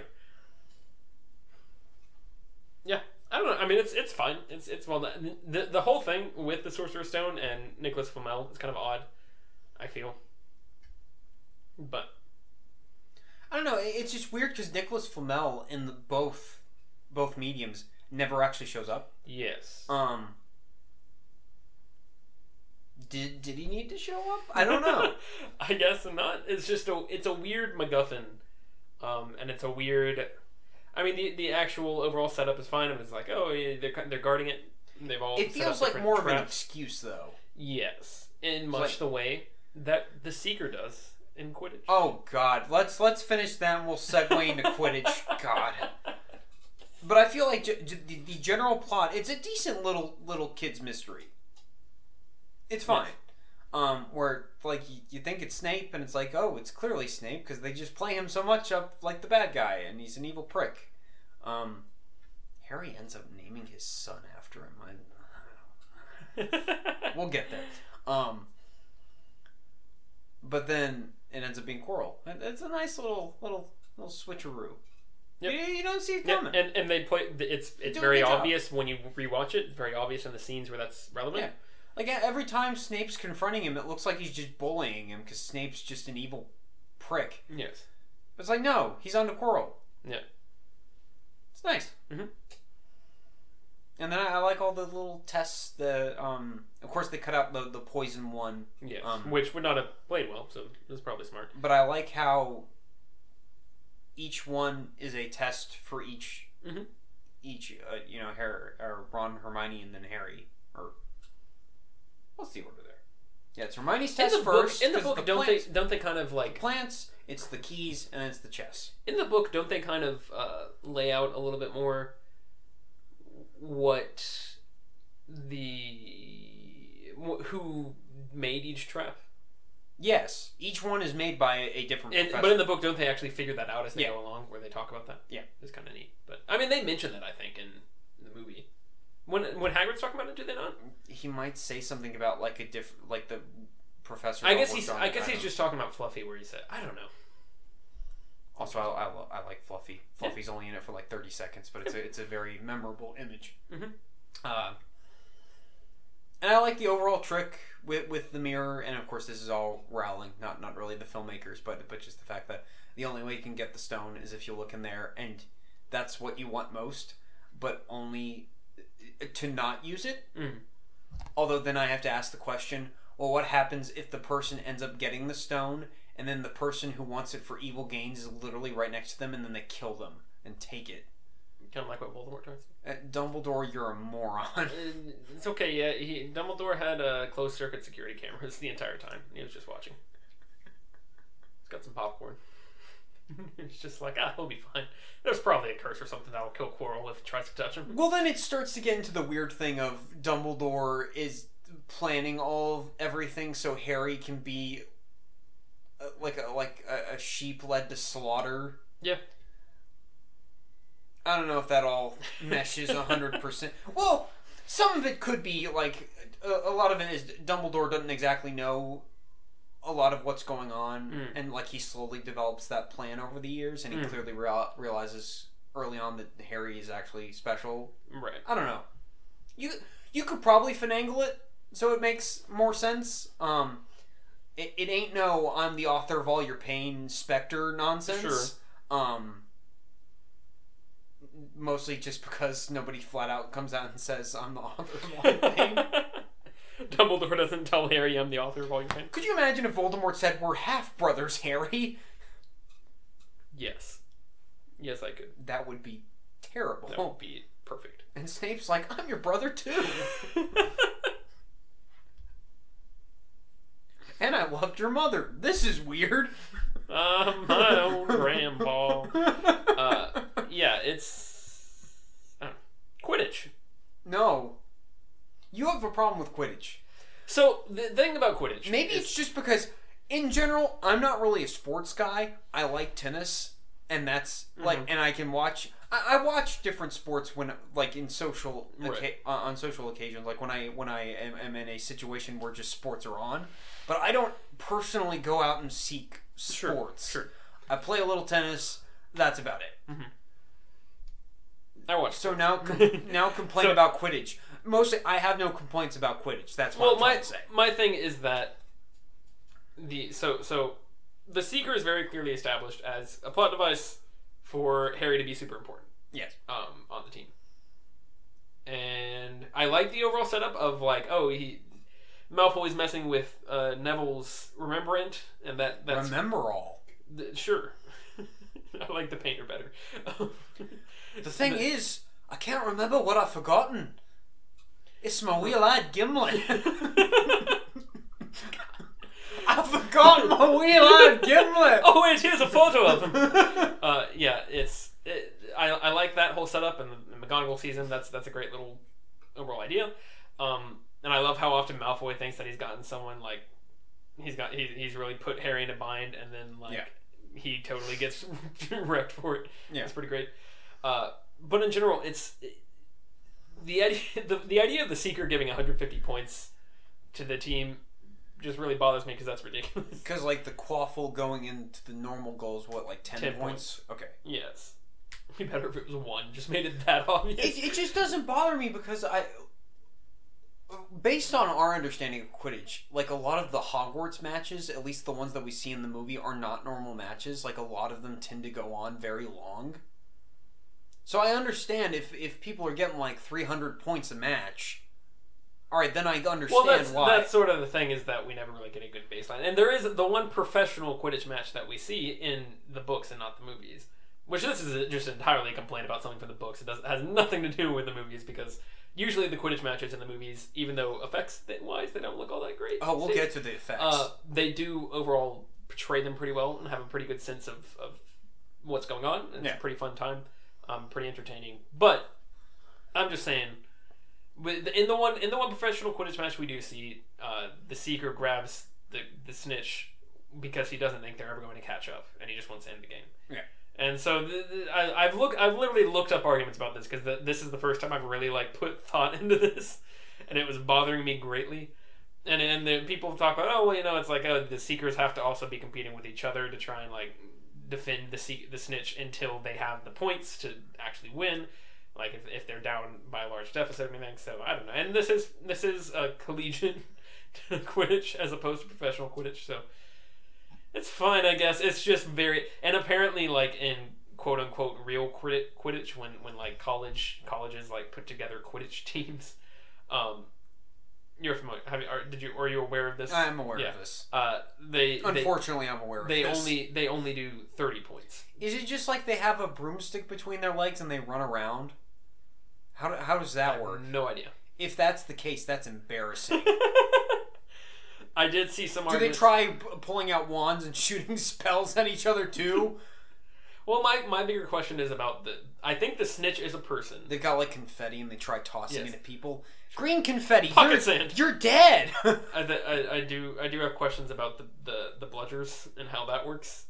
Yeah. I don't know. I mean, it's it's fine. It's it's well done. The the whole thing with the Sorcerer's Stone and Nicholas Flamel is kind of odd. I feel. But I don't know. It's just weird because Nicholas Flamel in the, both both mediums never actually shows up. yes. Um. Did did he need to show up? I don't know. [LAUGHS] I guess not. It's just a it's a weird MacGuffin, um, and it's a weird. I mean, the the actual overall setup is fine. It's like, oh, yeah, they're they're guarding it. They've all. it feels like more of an excuse, though. Yes, in much like- the way that the Seeker does in Quidditch. Oh God, let's let's finish that. We'll segue into Quidditch. [LAUGHS] God, but I feel like the, the general plot. It's a decent little little kids mystery. It's fine. Um, where like you, you think it's Snape, and it's like, oh, it's clearly Snape because they just play him so much up like the bad guy, and he's an evil prick. Um, Harry ends up naming his son after him. I, I [LAUGHS] don't we'll get there. Um, but then it ends up being Quirrell. It's a nice little little little switcheroo. Yep. You, you don't see it coming. and and they play. It's it's very job. obvious when you rewatch it. Very obvious in the scenes where that's relevant. Yeah. Like every time Snape's confronting him, it looks like he's just bullying him because Snape's just an evil prick. Yes. But it's like no, he's on the Quirrell. Yeah. It's nice. Mhm. And then I, I like all the little tests. that um, of course, they cut out the the poison one, Yes. Um, Which would not have played well. So it's probably smart. but I like how each one is a test for each Mhm. each uh, you know Harry or Ron, Hermione, and then Harry. Or what's the order there? Yeah, it's Hermione's In test the first. book, in the book, don't plants, they don't they kind of like plants? It's the keys and it's the chess. in the book don't they kind of uh, lay out a little bit more what the wh- who made each trap Yes, each one is made by a, a different and, but in the book don't they actually figure that out as they Yeah. go along where they talk about that Yeah. it's kind of neat but i mean they mention that i think in the movie when when hagrid's talking about it do they not he might say something about like a diff, like the professor. i guess he's i guess he's just talking about fluffy where he said i don't know. Also, I, I, I like Fluffy. Fluffy's only in it for like thirty seconds, but it's a it's a very memorable image. Mhm. Uh, and I like the overall trick with with the mirror, and of course, this is all Rowling, not not really the filmmakers, but but just the fact that the only way you can get the stone is if you look in there, and that's what you want most, but only to not use it. Mhm. Although then I have to ask the question: Well, what happens if the person ends up getting the stone, and then the person who wants it for evil gains is literally right next to them, and then they kill them and take it? kind of like what voldemort tries Uh, Dumbledore, you're a moron. Uh, it's okay yeah he dumbledore had uh, closed circuit security cameras the entire time he was just watching he's got some popcorn [LAUGHS] it's just like ah he'll be fine there's probably a curse or something that'll kill Quirrell if he tries to touch him Well, then it starts to get into the weird thing of Dumbledore is planning all of everything so Harry can be uh, like a like a, a sheep led to slaughter. Yeah. I don't know if that all meshes hundred percent. [LAUGHS] Well, some of it could be like a, a lot of it is Dumbledore doesn't exactly know a lot of what's going on, Mm. and like he slowly develops that plan over the years, and he Mm. clearly real- realizes early on that Harry is actually special right I don't know. You you could probably finagle it so it makes more sense. Um, it, it ain't no I'm the author of all your pain specter nonsense. Sure. Um, mostly just because nobody flat out comes out and says I'm the author of all your pain. [LAUGHS] [LAUGHS] Dumbledore doesn't tell Harry I'm the author of all your pain. could you imagine if Voldemort said we're half brothers, Harry? Yes. Yes, I could. That would be terrible. That would be perfect. And Snape's like, I'm your brother too. [LAUGHS] and I loved your mother. This is weird. I'm [LAUGHS] my own grandpa. Uh, yeah, it's I Quidditch. no. You have a problem with Quidditch. So the thing about Quidditch, Maybe is- it's just because, in general, I'm not really a sports guy. I like tennis, and that's like, Mhm. and I can watch. I, I watch different sports when, like, in social Right. occa- uh, on social occasions, like when I when I am, am in a situation where just sports are on. But I don't personally go out and seek sports. sure. I play a little tennis. That's about it. I watch. So now, com- [LAUGHS] now complain So- about Quidditch. Mostly, I have no complaints about Quidditch. That's what well, I'm my say. my thing is that the so so the Seeker is very clearly established as a plot device for Harry to be super important. Yes. um, on the team. And I like the overall setup of like, oh, he Malfoy's messing with uh, Neville's remembrant, and that that's Remembrall. th- sure. [LAUGHS] I like the painter better. The thing is, I can't remember what I've forgotten. It's my wheel-eyed Gimlet. I've forgotten my wheel-eyed Gimlet. [LAUGHS] oh wait, here's a photo of him. uh, yeah, it's it, I, I like that whole setup and the, the McGonagall season. That's that's a great little overall idea. Um, and I love how often Malfoy thinks that he's gotten someone like he's got he, he's really put Harry in a bind, and then like Yeah. he totally gets [LAUGHS] wrecked for it. Yeah. it's pretty great. Uh, but in general, it's the idea [LAUGHS] the, the idea of the Seeker giving 150 points to the team just really bothers me because that's ridiculous. [LAUGHS] Because like the quaffle going into the normal goals, what like ten, 10 points? Okay. Yes. Be better if it was one. Just made it that [LAUGHS] obvious. It, it just doesn't bother me because I, based on our understanding of Quidditch, like a lot of the Hogwarts matches, at least the ones that we see in the movie, are not normal matches. Like a lot of them tend to go on very long. So I understand if if people are getting like three hundred points a match. All right, then I understand well, that's why. that's sort of the thing is that we never really get a good baseline, and there is the one professional Quidditch match that we see in the books and not the movies. Which this is just entirely a complaint about something from the books. It does has nothing to do with the movies because usually the Quidditch matches in the movies, even though effects wise they don't look all that great. oh, we'll get to the effects. Uh, they do overall portray them pretty well and have a pretty good sense of, of what's going on. It's Yeah. a pretty fun time, um, pretty entertaining. But I'm just saying, with in the one in the one professional Quidditch match we do see, uh, the Seeker grabs the the snitch because he doesn't think they're ever going to catch up, and he just wants to end the game. Yeah. And so th th I, I've looked, I've literally looked up arguments about this because this is the first time I've really like put [LAUGHS] thought into this, and it was bothering me greatly and and the people talk about oh well you know it's like oh the seekers have to also be competing with each other to try and like defend the se- the snitch until they have the points to actually win. Like if, if they're down by a large deficit or anything so I don't know. And this is this is a collegiate [LAUGHS] Quidditch as opposed to professional Quidditch so it's fine I guess. It's just very and apparently like in quote unquote real Quidditch, when when like college colleges like put together Quidditch [LAUGHS] teams um you're familiar have you, are, did you are you aware of this I'm aware yeah. of this. uh, they they, Unfortunately, I'm aware of they this. only they only do thirty points. Is it just like they have a broomstick between their legs and they run around? How, how does that work? No idea. If that's the case, that's embarrassing. [LAUGHS] I did see some. Do they try p- pulling out wands and [LAUGHS] shooting spells at each other too? Well, my my bigger question is about the. I think the snitch is a person. They've got like confetti and they try tossing Yes. it at people. Green confetti. Pocket you're, sand. You're dead. [LAUGHS] I, th- I, I do I do have questions about the, the, the bludgers and how that works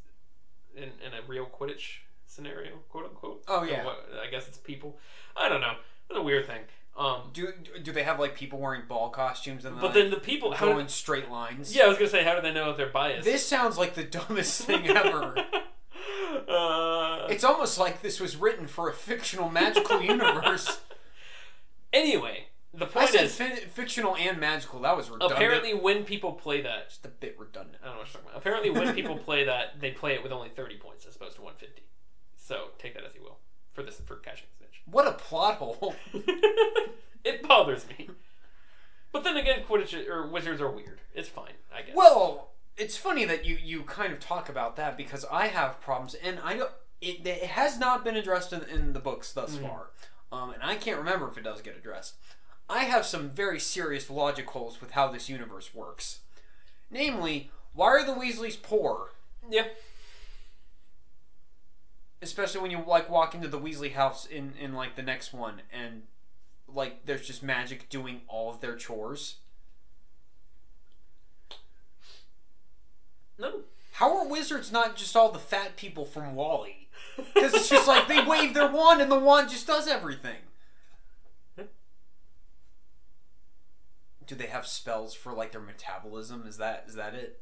in, in a real Quidditch scenario, quote unquote. Oh, yeah. what- I guess it's people. I don't know. It's a weird thing. Um, do do they have like people wearing ball costumes and but like, then the people. Go in straight lines? yeah, I was gonna say, how do they know if they're biased? This sounds like the dumbest thing ever. [LAUGHS] uh, it's almost like this was written for a fictional magical [LAUGHS] universe. anyway, the I point said is, fi- fictional and magical. That was redundant. apparently, when people play that, just a bit redundant. I don't know what you're talking about. Apparently, when people play that, they play it with only 30 points as opposed to 150. So take that as you will for this for catching snitch. What a plot hole. [LAUGHS] [LAUGHS] it bothers me. But then again, Quidditch or wizards are weird. It's fine, I guess. Well, it's funny that you you kind of talk about that because I have problems, and I don't. It, it has not been addressed in, in the books thus Mhm. far, um, and I can't remember if it does get addressed. I have some very serious logic holes with how this universe works. Namely, why are the Weasleys poor? yeah, especially when you like walk into the Weasley house in in like the next one, and like there's just magic doing all of their chores. No. How are wizards not just all the fat people from WALL-E? Because [LAUGHS] it's just like they wave their wand and the wand just does everything. Do they have spells for like their metabolism? Is that is that it?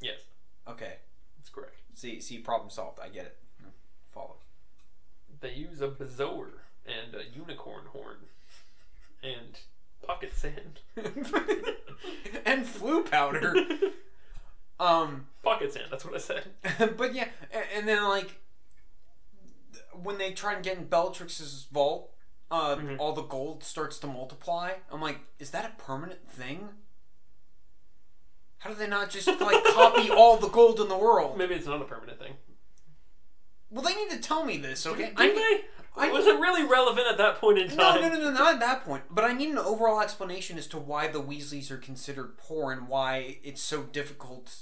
Yes, Okay. that's correct. See see problem solved. I get it. Follow. They use a bezoar and a unicorn horn and pocket sand. [LAUGHS] and Floo powder. [LAUGHS] Um pocket sand. That's what I said. [LAUGHS] but yeah, a- and then like when they try and get in Bellatrix's vault, uh, Mhm. all the gold starts to multiply. I'm like, is that a permanent thing? How do they not just like [LAUGHS] copy all the gold in the world? Maybe it's not a permanent thing. Well, they need to tell me this, okay? Did I they? I- was it really relevant at that point in no, time? no, no, no, not at that point. But I need an overall explanation as to why the Weasleys are considered poor and why it's so difficult.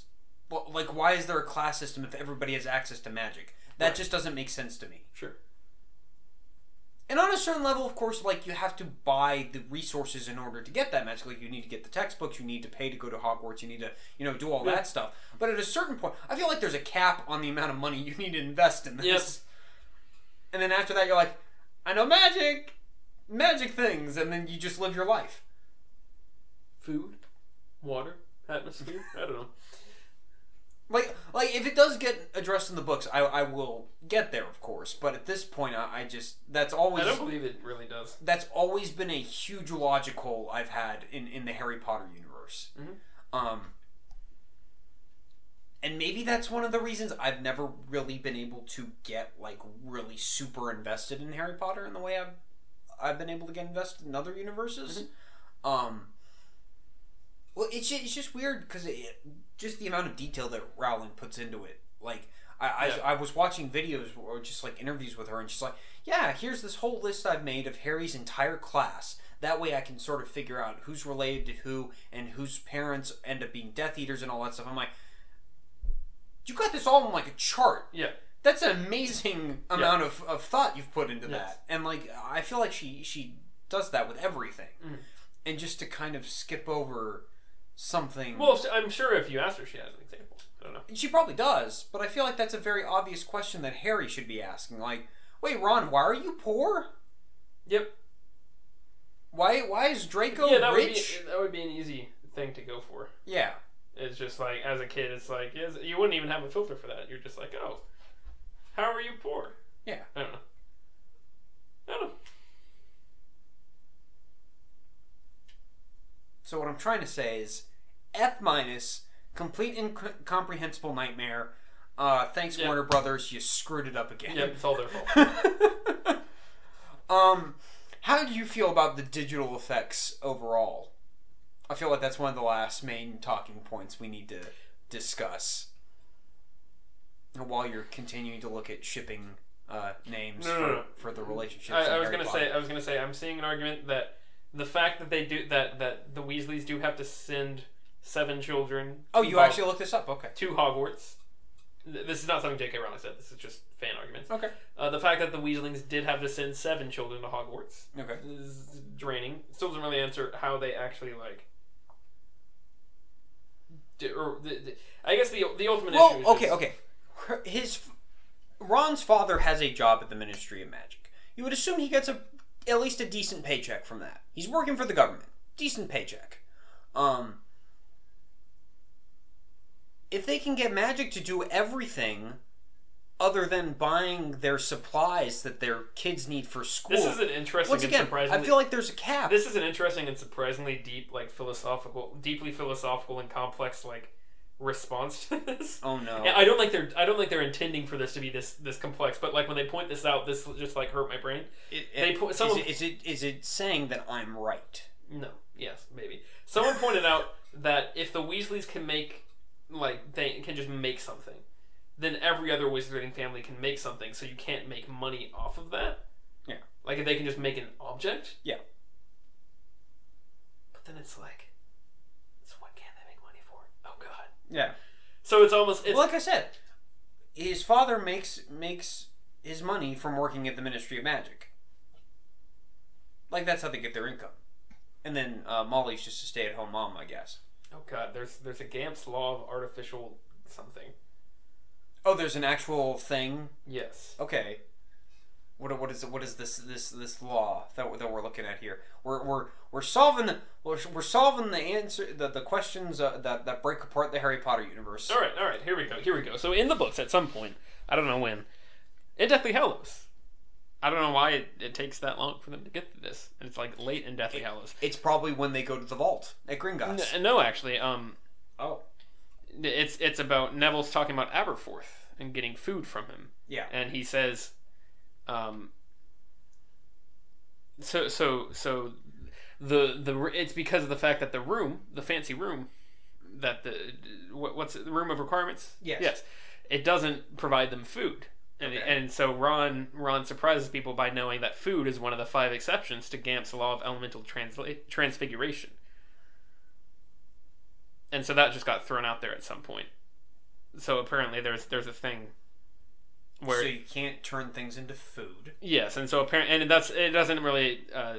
Well, like, why is there a class system if everybody has access to magic? That Right. just doesn't make sense to me. Sure. And on a certain level, of course, like you have to buy the resources in order to get that magic. Like you need to get the textbooks, you need to pay to go to Hogwarts, you need to, you know, do all Yeah. that stuff. But at a certain point, I feel like there's a cap on the amount of money you need to invest in this. Yes. And then after that, you're like, I know magic, magic things, and then you just live your life. Food, water, atmosphere. I don't know. Like, like if it does get addressed in the books, I, I will get there, of course. But at this point, I, I just that's always I don't believe it really does. that's always been a huge logic hole I've had in, in the Harry Potter universe. Mhm. Um, and maybe that's one of the reasons I've never really been able to get like really super invested in Harry Potter in the way I've I've been able to get invested in other universes. Um, well, it's just, it's just weird because it, just the amount of detail that Rowling puts into it. Like I, Yeah. I, I was watching videos or just like interviews with her, and she's like, "Yeah, here's this whole list I've made of Harry's entire class. That way, I can sort of figure out who's related to who and whose parents end up being Death Eaters and all that stuff." I'm like, "You got this all in like a chart." Yeah. That's an amazing amount of, of thought you've put into Yes. that, and like I feel like she she does that with everything, Mhm. and just to kind of skip over something. Well, I'm sure if you asked her, she has an example. I don't know. She probably does, but I feel like that's a very obvious question that Harry should be asking. Like, wait, Ron, why are you poor? Yep. Why why is Draco yeah, that would rich? be that would be an easy thing to go for. Yeah. It's just like as a kid, it's like you wouldn't even have a filter for that. You're just like, oh, how are you poor? Yeah. I don't know. I don't know. So what I'm trying to say is F minus complete incomprehensible nightmare. Uh, thanks Yeah. Warner Brothers, you screwed it up again. Yep, it's all their fault. [LAUGHS] um, how do you feel about the digital effects overall? I feel like that's one of the last main talking points we need to discuss. While you're continuing to look at shipping uh, names No, no, for, no. for the relationship. I, I was Harry gonna Potter. say, I was gonna say, I'm seeing an argument that the fact that they do that that the Weasleys do have to send seven children. Oh, you Hog- actually looked this up? Okay. to Hogwarts. Th- This is not something J.K. Rowling said. This is just fan arguments. Okay. Uh, the fact that the Weaslings did have to send seven children to Hogwarts Okay. is draining. Still doesn't really answer how they actually like. or the, the, I guess the the ultimate Well, issue. Is okay, just- okay. Her- His Ron's father has a job at the Ministry of Magic. You would assume he gets a at least a decent paycheck from that. He's working for the government. Decent paycheck. Um if they can get magic to do everything other than buying their supplies that their kids need for school. This is an interesting Once and again, I feel like there's a cap. this is an interesting and surprisingly deep, like philosophical, deeply philosophical and complex, like response to this. oh no. [LAUGHS] I don't think they're I don't think they're intending for this to be this this complex, but like when they point this out, this just like hurt my brain. It- they it- put- is, some it, is it is it saying that I'm right? No, yes, maybe. Someone pointed out that if the Weasleys can make like they can just make something, then every other Wizarding family can make something. So you can't make money off of that. Yeah. Like if they can just make an object. Yeah. But then it's like, so what can they make money for? Oh God. Yeah. So it's almost it's well, like I said, his father makes makes his money from working at the Ministry of Magic. Like that's how they get their income. And then uh, Molly's just a stay-at-home mom, I guess. Oh god, there's there's a Gamp's law of artificial something. Oh, there's an actual thing. Yes. Okay. What what is what is this this this law that, that we're looking at here? We're we're we're solving the we're, we're solving the answer the, the questions uh, that that break apart the Harry Potter universe. All right, all right. Here we go. Here we go. So in the books, at some point, I don't know when, in Deathly Hallows. I don't know why it, it takes that long for them to get to this. And it's like late in Deathly Hallows. It's probably when they go to the vault at Gringotts. N- no, actually, um, oh, it's it's about Neville's talking about Aberforth and getting food from him. yeah. and he says, um, so so so the the it's because of the fact that the room, the fancy room, that the what, what's it, the room of requirements? Yes. Yes, it doesn't provide them food. And, Okay. and so Ron Ron surprises people by knowing that food is one of the five exceptions to Gamp's law of elemental transla- transfiguration. And so that just got thrown out there at some point. So apparently there's there's a thing where so you can't turn things into food. Yes, and so apparently, and that's it doesn't really uh,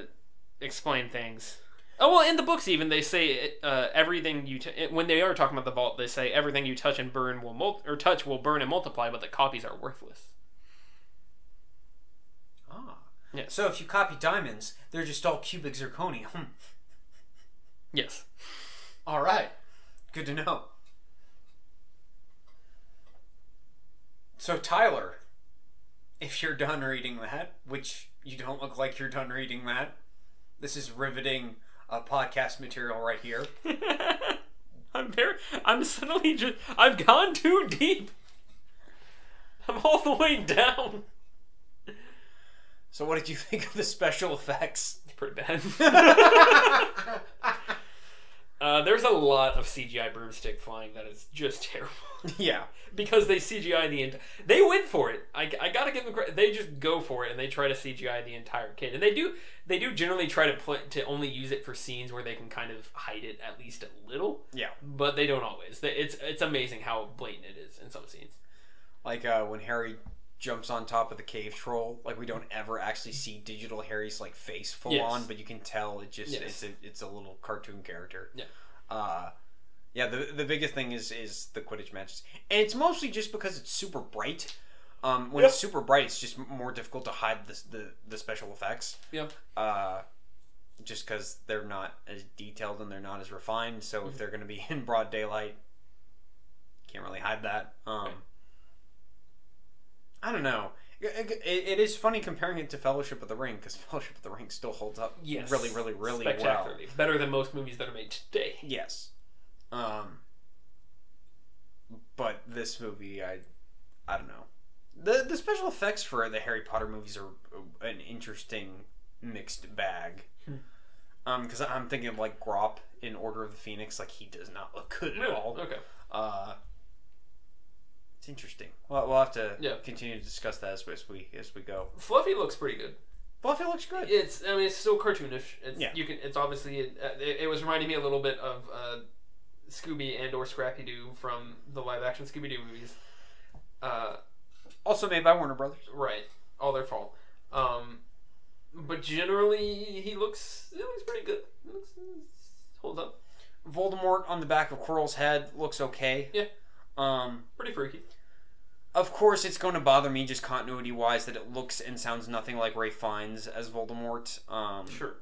explain things. Oh well, in the books even they say uh, everything you t- when they are talking about the vault, they say everything you touch and burn will mul- or touch will burn and multiply, but the copies are worthless. Ah. yeah. So if you copy diamonds, they're just all cubic zirconium. Yes. all right. Good to know. So Tyler, if you're done reading that, which you don't look like you're done reading that, this is riveting uh, podcast material right here. [LAUGHS] I'm very. I'm suddenly just. I've gone too deep. I'm all the way down. So what did you think of the special effects? Pretty bad. [LAUGHS] [LAUGHS] uh, there's a lot of CGI broomstick flying that is just [LAUGHS] terrible. yeah. because they CGI the entire. They went for it. I, I gotta give them credit. They just go for it and they try to CGI the entire kid. And they do they do generally try to put to only use it for scenes where they can kind of hide it at least a little. Yeah. But they don't always. It's it's amazing how blatant it is in some scenes. Like uh, when Harry jumps on top of the cave troll, like we don't ever actually see digital Harry's like face full Yes. on, but you can tell it just Yes. it's a it's a little cartoon character. Yeah. Uh yeah, the the biggest thing is is the Quidditch matches. And it's mostly just because it's super bright. Um, when Yep. it's super bright, it's just more difficult to hide the the, the special effects. Yeah. Uh, just because they're not as detailed and they're not as refined. So Mm-hmm. if they're going to be [LAUGHS] in broad daylight, can't really hide that. Um, Right. I don't know. It, it- it is funny comparing it to Fellowship of the Ring because [LAUGHS] Fellowship of the Ring still holds up Yes. really, really, really well. Better than most movies that are made today. Yes. Um. But this movie, I, I don't know. the The special effects for the Harry Potter movies are an interesting mixed bag. Hmm. Um, because I'm thinking of like Grawp in Order of the Phoenix, like he does not look good at Really? all. Okay. Uh, it's interesting. Well, we'll have to Yeah. continue to discuss that as, as we as we go. Fluffy looks pretty good. Buffy looks good. It's I mean it's still cartoonish. It's, Yeah. You can. It's obviously it, it, it was reminding me a little bit of uh, Scooby and or Scrappy Doo from the live action Scooby Doo movies. Uh, Also made by Warner Brothers. right, all their fault. Um, but generally he looks he looks pretty good. He looks, holds up. Voldemort on the back of Quirrell's head looks okay. Yeah. Um. Pretty freaky. Of course, it's going to bother me just continuity wise that it looks and sounds nothing like Ralph Fiennes as Voldemort. Um, Sure.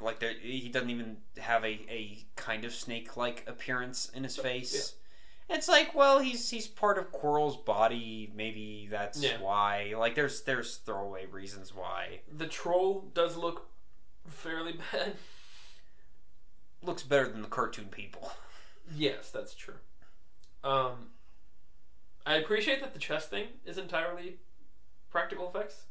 Like he doesn't even have a, a kind of snake like appearance in his face. It's like, well, he's he's part of Quirrell's body. Maybe that's Yeah. why. Like, there's there's throwaway reasons why. The troll does look fairly [LAUGHS] bad. Looks better than the cartoon people. Yes, that's true. Um, I appreciate that the chest thing is entirely practical effects.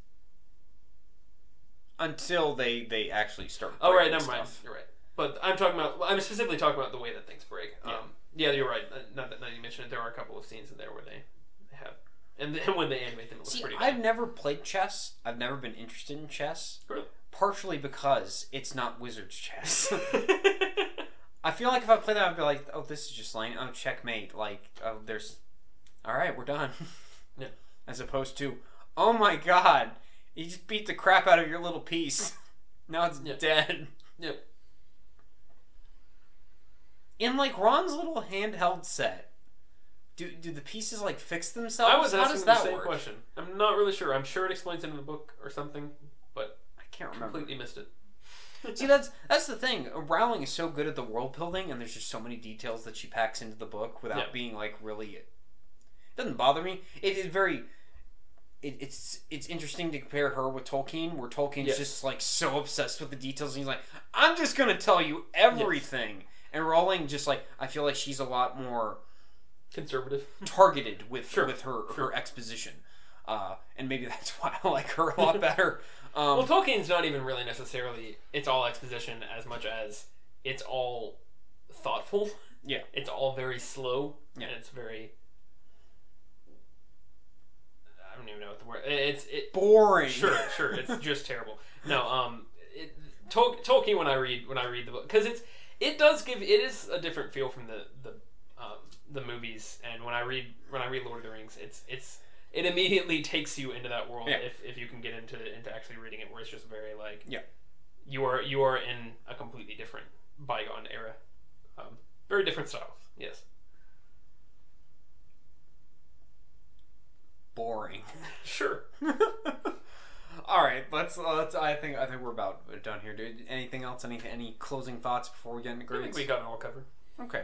Until they they actually start. Oh right, never mind. You're right. But I'm talking about. I'm specifically talking about the way that things break. Yeah. Um, yeah, you're right. Uh, Now that, now you mentioned it, there are a couple of scenes in there where they have, and then when they animate them, it looks See, pretty. I've never played chess. I've never been interested in chess. Really? Partially because it's not wizard's chess. [LAUGHS] I feel like if I play that, I'd be like, "Oh, this is just line. Oh, checkmate." Like, oh, there's. All right, we're done. [LAUGHS] Yeah. as opposed to, oh my god, he just beat the crap out of your little piece. [LAUGHS] now it's Yeah. dead. Yep. In like Ron's little handheld set, do do the pieces like fix themselves? I was How asking does the same work? question. I'm not really sure. I'm sure it explains it in the book or something, but I can't remember. completely missed it. [LAUGHS] See, that's that's the thing. Uh, Rowling is so good at the world building, and there's just so many details that she packs into the book without Yeah. being like really. Doesn't bother me. It is very. It, it's it's interesting to compare her with Tolkien, where Tolkien's Yes. just like so obsessed with the details, and he's like, "I'm just gonna tell you everything." And Rowling just like I feel like she's a lot more Conservative. targeted with Sure, with her sure. her exposition, uh, and maybe [LAUGHS] that's why I like her a lot [LAUGHS] better. Um, Well, Tolkien's not even really necessarily it's all exposition as much as it's all thoughtful. Yeah. It's all very slow Yeah. and it's very I don't even know what the word it's it boring. sure sure it's [LAUGHS] just terrible. No, um it, Tol- Tolkien when I read when I read the book cuz it's it does give it is a different feel from the the um, the movies and when I read when I read Lord of the Rings it's it's it immediately takes you into that world Yeah. if, if you can get into into actually reading it where it's just very like Yeah. you are you are in a completely different bygone era um, very different styles yes boring. sure [LAUGHS] All right, let's let's. I think I think we're about done here, dude. Anything else? Any any closing thoughts before we get into I think we got it all covered Okay.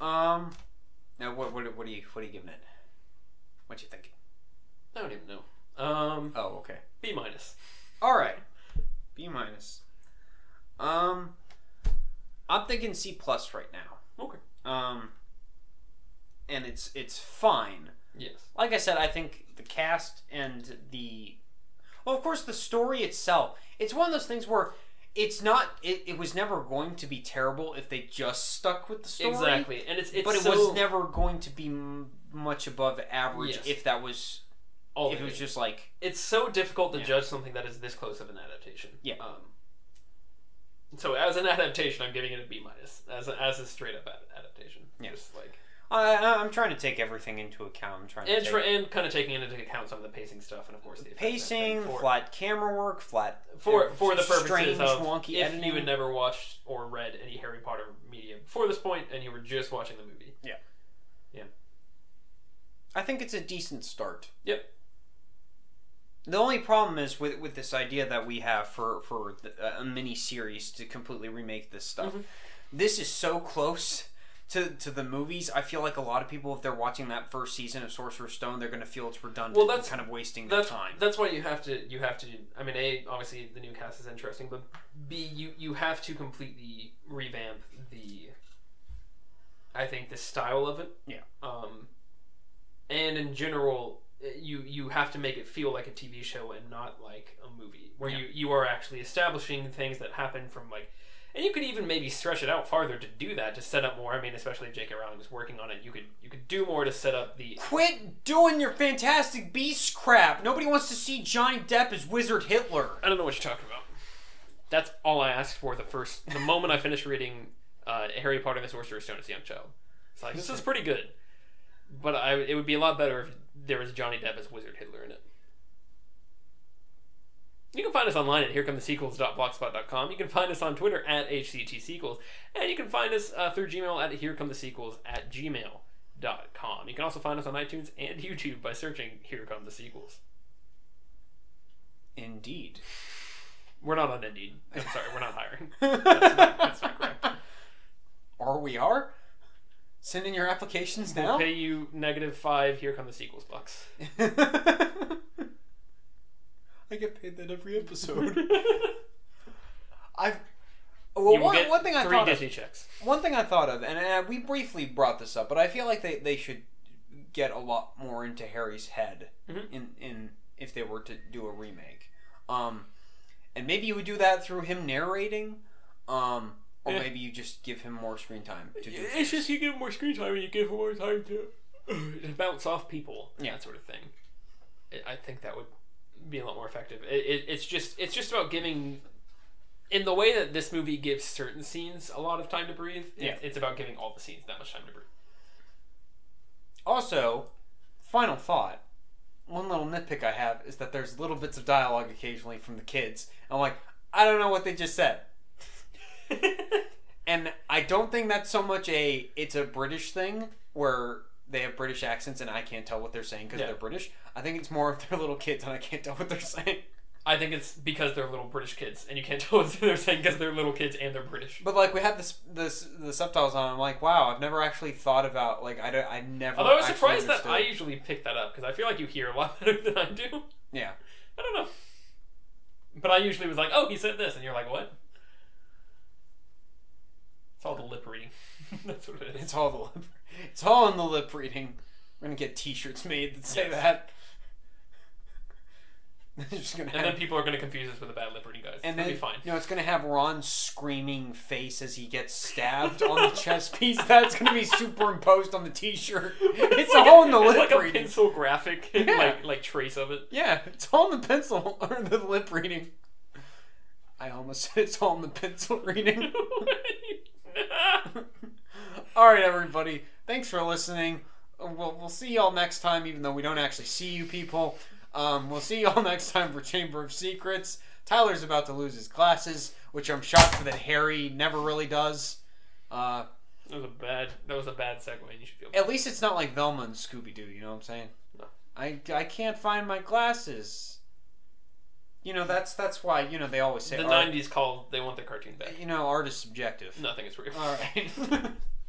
Um. Now, what what what are you what are you giving it? What you thinking? I don't even know um Oh, okay. B minus All right. B minus. Um. I'm thinking C plus right now. okay Um. And it's it's fine. Yes like I said, I think the cast and the well, of course, the story itself. It's one of those things where it's not. It, it was never going to be terrible if they just stuck with the story. exactly and it's it's but it so, was never going to be m- much above average Yes. if that was. all if it was just like it's so difficult to Yeah. judge something that is this close of an adaptation Yeah. um so as an adaptation I'm giving it a B minus as a, as a straight up ad- adaptation Yeah. just like I, I- I'm trying to take everything into account. I'm trying to and, take tr- and kind of taking into account some of the pacing stuff and of course the pacing, for, flat camera work, flat for uh, for the purposes strange, of wonky if editing. you had never watched or read any Harry Potter media before this point and you were just watching the movie Yeah, yeah. I think it's a decent start. Yep. The only problem is with with this idea that we have for for the, a mini series to completely remake this stuff. Mhm. This is so close to to the movies. I feel like a lot of people, if they're watching that first season of Sorcerer's Stone, they're going to feel it's redundant. Well, that's- and kind of wasting their that's time. that's why you have to you have to I mean a obviously the new cast is interesting but b you you have to completely revamp the I think the style of it Yeah. um and in general you you have to make it feel like a TV show and not like a movie where Yeah. you you are actually establishing things that happen from like and you could even maybe stretch it out farther to do that to set up more. I mean, especially if J.K. Rowling was working on it, you could you could do more to set up the Quit doing your Fantastic Beast crap. Nobody wants to see Johnny Depp as Wizard Hitler. I don't know what you're talking about. That's all I asked for the first the moment I finished reading uh, Harry Potter and the Sorcerer's Stone as a young child. It's like this is pretty good, but I it would be a lot better if there was Johnny Depp as Wizard Hitler in it. You can find us online at herecomethesequels.blogspot.com. You can find us on Twitter at HCTSequels. And you can find us uh, through Gmail at herecomethesequels at gmail.com. You can also find us on iTunes and [LAUGHS] YouTube by searching Here Come the Sequels. Indeed. We're not on Indeed. I'm sorry, we're not hiring. [LAUGHS] That's not, that's not correct. or we are. Send in your applications We'll now. pay you negative five. Here come the sequels bucks. [LAUGHS] I get paid that every episode. [LAUGHS] I've well, you will one, get one thing I three thought Disney of, checks. one thing I thought of, and uh, we briefly brought this up, but I feel like they, they should get a lot more into Harry's head Mhm. in in if they were to do a remake, um, and maybe you would do that through him narrating, um, or Yeah. maybe you just give him more screen time to do. It's things. just you give him more screen time and you give him more time to, [SIGHS] to bounce off people. Yeah. that sort of thing. I- I think that would be a lot more effective. It, it, it's just it's just about giving. In the way that this movie gives certain scenes a lot of time to breathe, Yeah. it's about giving all the scenes that much time to breathe. Also, final thought. one little nitpick I have is that there's little bits of dialogue occasionally from the kids. I'm like, I don't know what they just said. [LAUGHS] And I don't think that's so much a it's a British thing where they have British accents and I can't tell what they're saying because Yeah. they're British. I think it's more of they're little kids and I can't tell what they're saying. I think it's because they're little British kids, and you can't [LAUGHS] tell what they're saying because they're little kids and they're British. But like we had this this the subtitles on. I'm like, wow, I've never actually thought about like I don't I never. Although I was surprised that I usually pick that up because I feel like you hear a lot [LAUGHS] better than I do. yeah. I don't know. But I usually was like, oh, he said this, and you're like, what? It's all the lip reading. [LAUGHS] That's what it is. It's all the lip, it's all in the lip reading. We're gonna get T-shirts made that say Yes. that. [LAUGHS] Just gonna And have, then people are going to confuse us with the bad lip reading guys. and then be fine. know it's gonna have Ron's screaming face as he gets stabbed on the chest piece. That's gonna be superimposed on the T-shirt. [LAUGHS] It's, a, in the it's lip like a reading. pencil graphic, [LAUGHS] Yeah. like like trace of it. Yeah, it's all in the pencil or the lip reading. I almost said it's all in the pencil reading. all right, everybody. Thanks for listening. We'll, we'll see y'all next time, even though we don't actually see you people. Um, we'll see [LAUGHS] y'all next time for Chamber of Secrets. Tyler's about to lose his glasses, which I'm shocked that Harry never really does. Uh, that was a bad. That was a bad segue. You should feel. at least it's not like Velma and Scooby Doo. You know what I'm saying? No. I, I can't find my glasses. You know that's that's why you know they always say The art, '90s called. They want their cartoon back. you know art is subjective. Nothing is real. All right. [LAUGHS] [LAUGHS]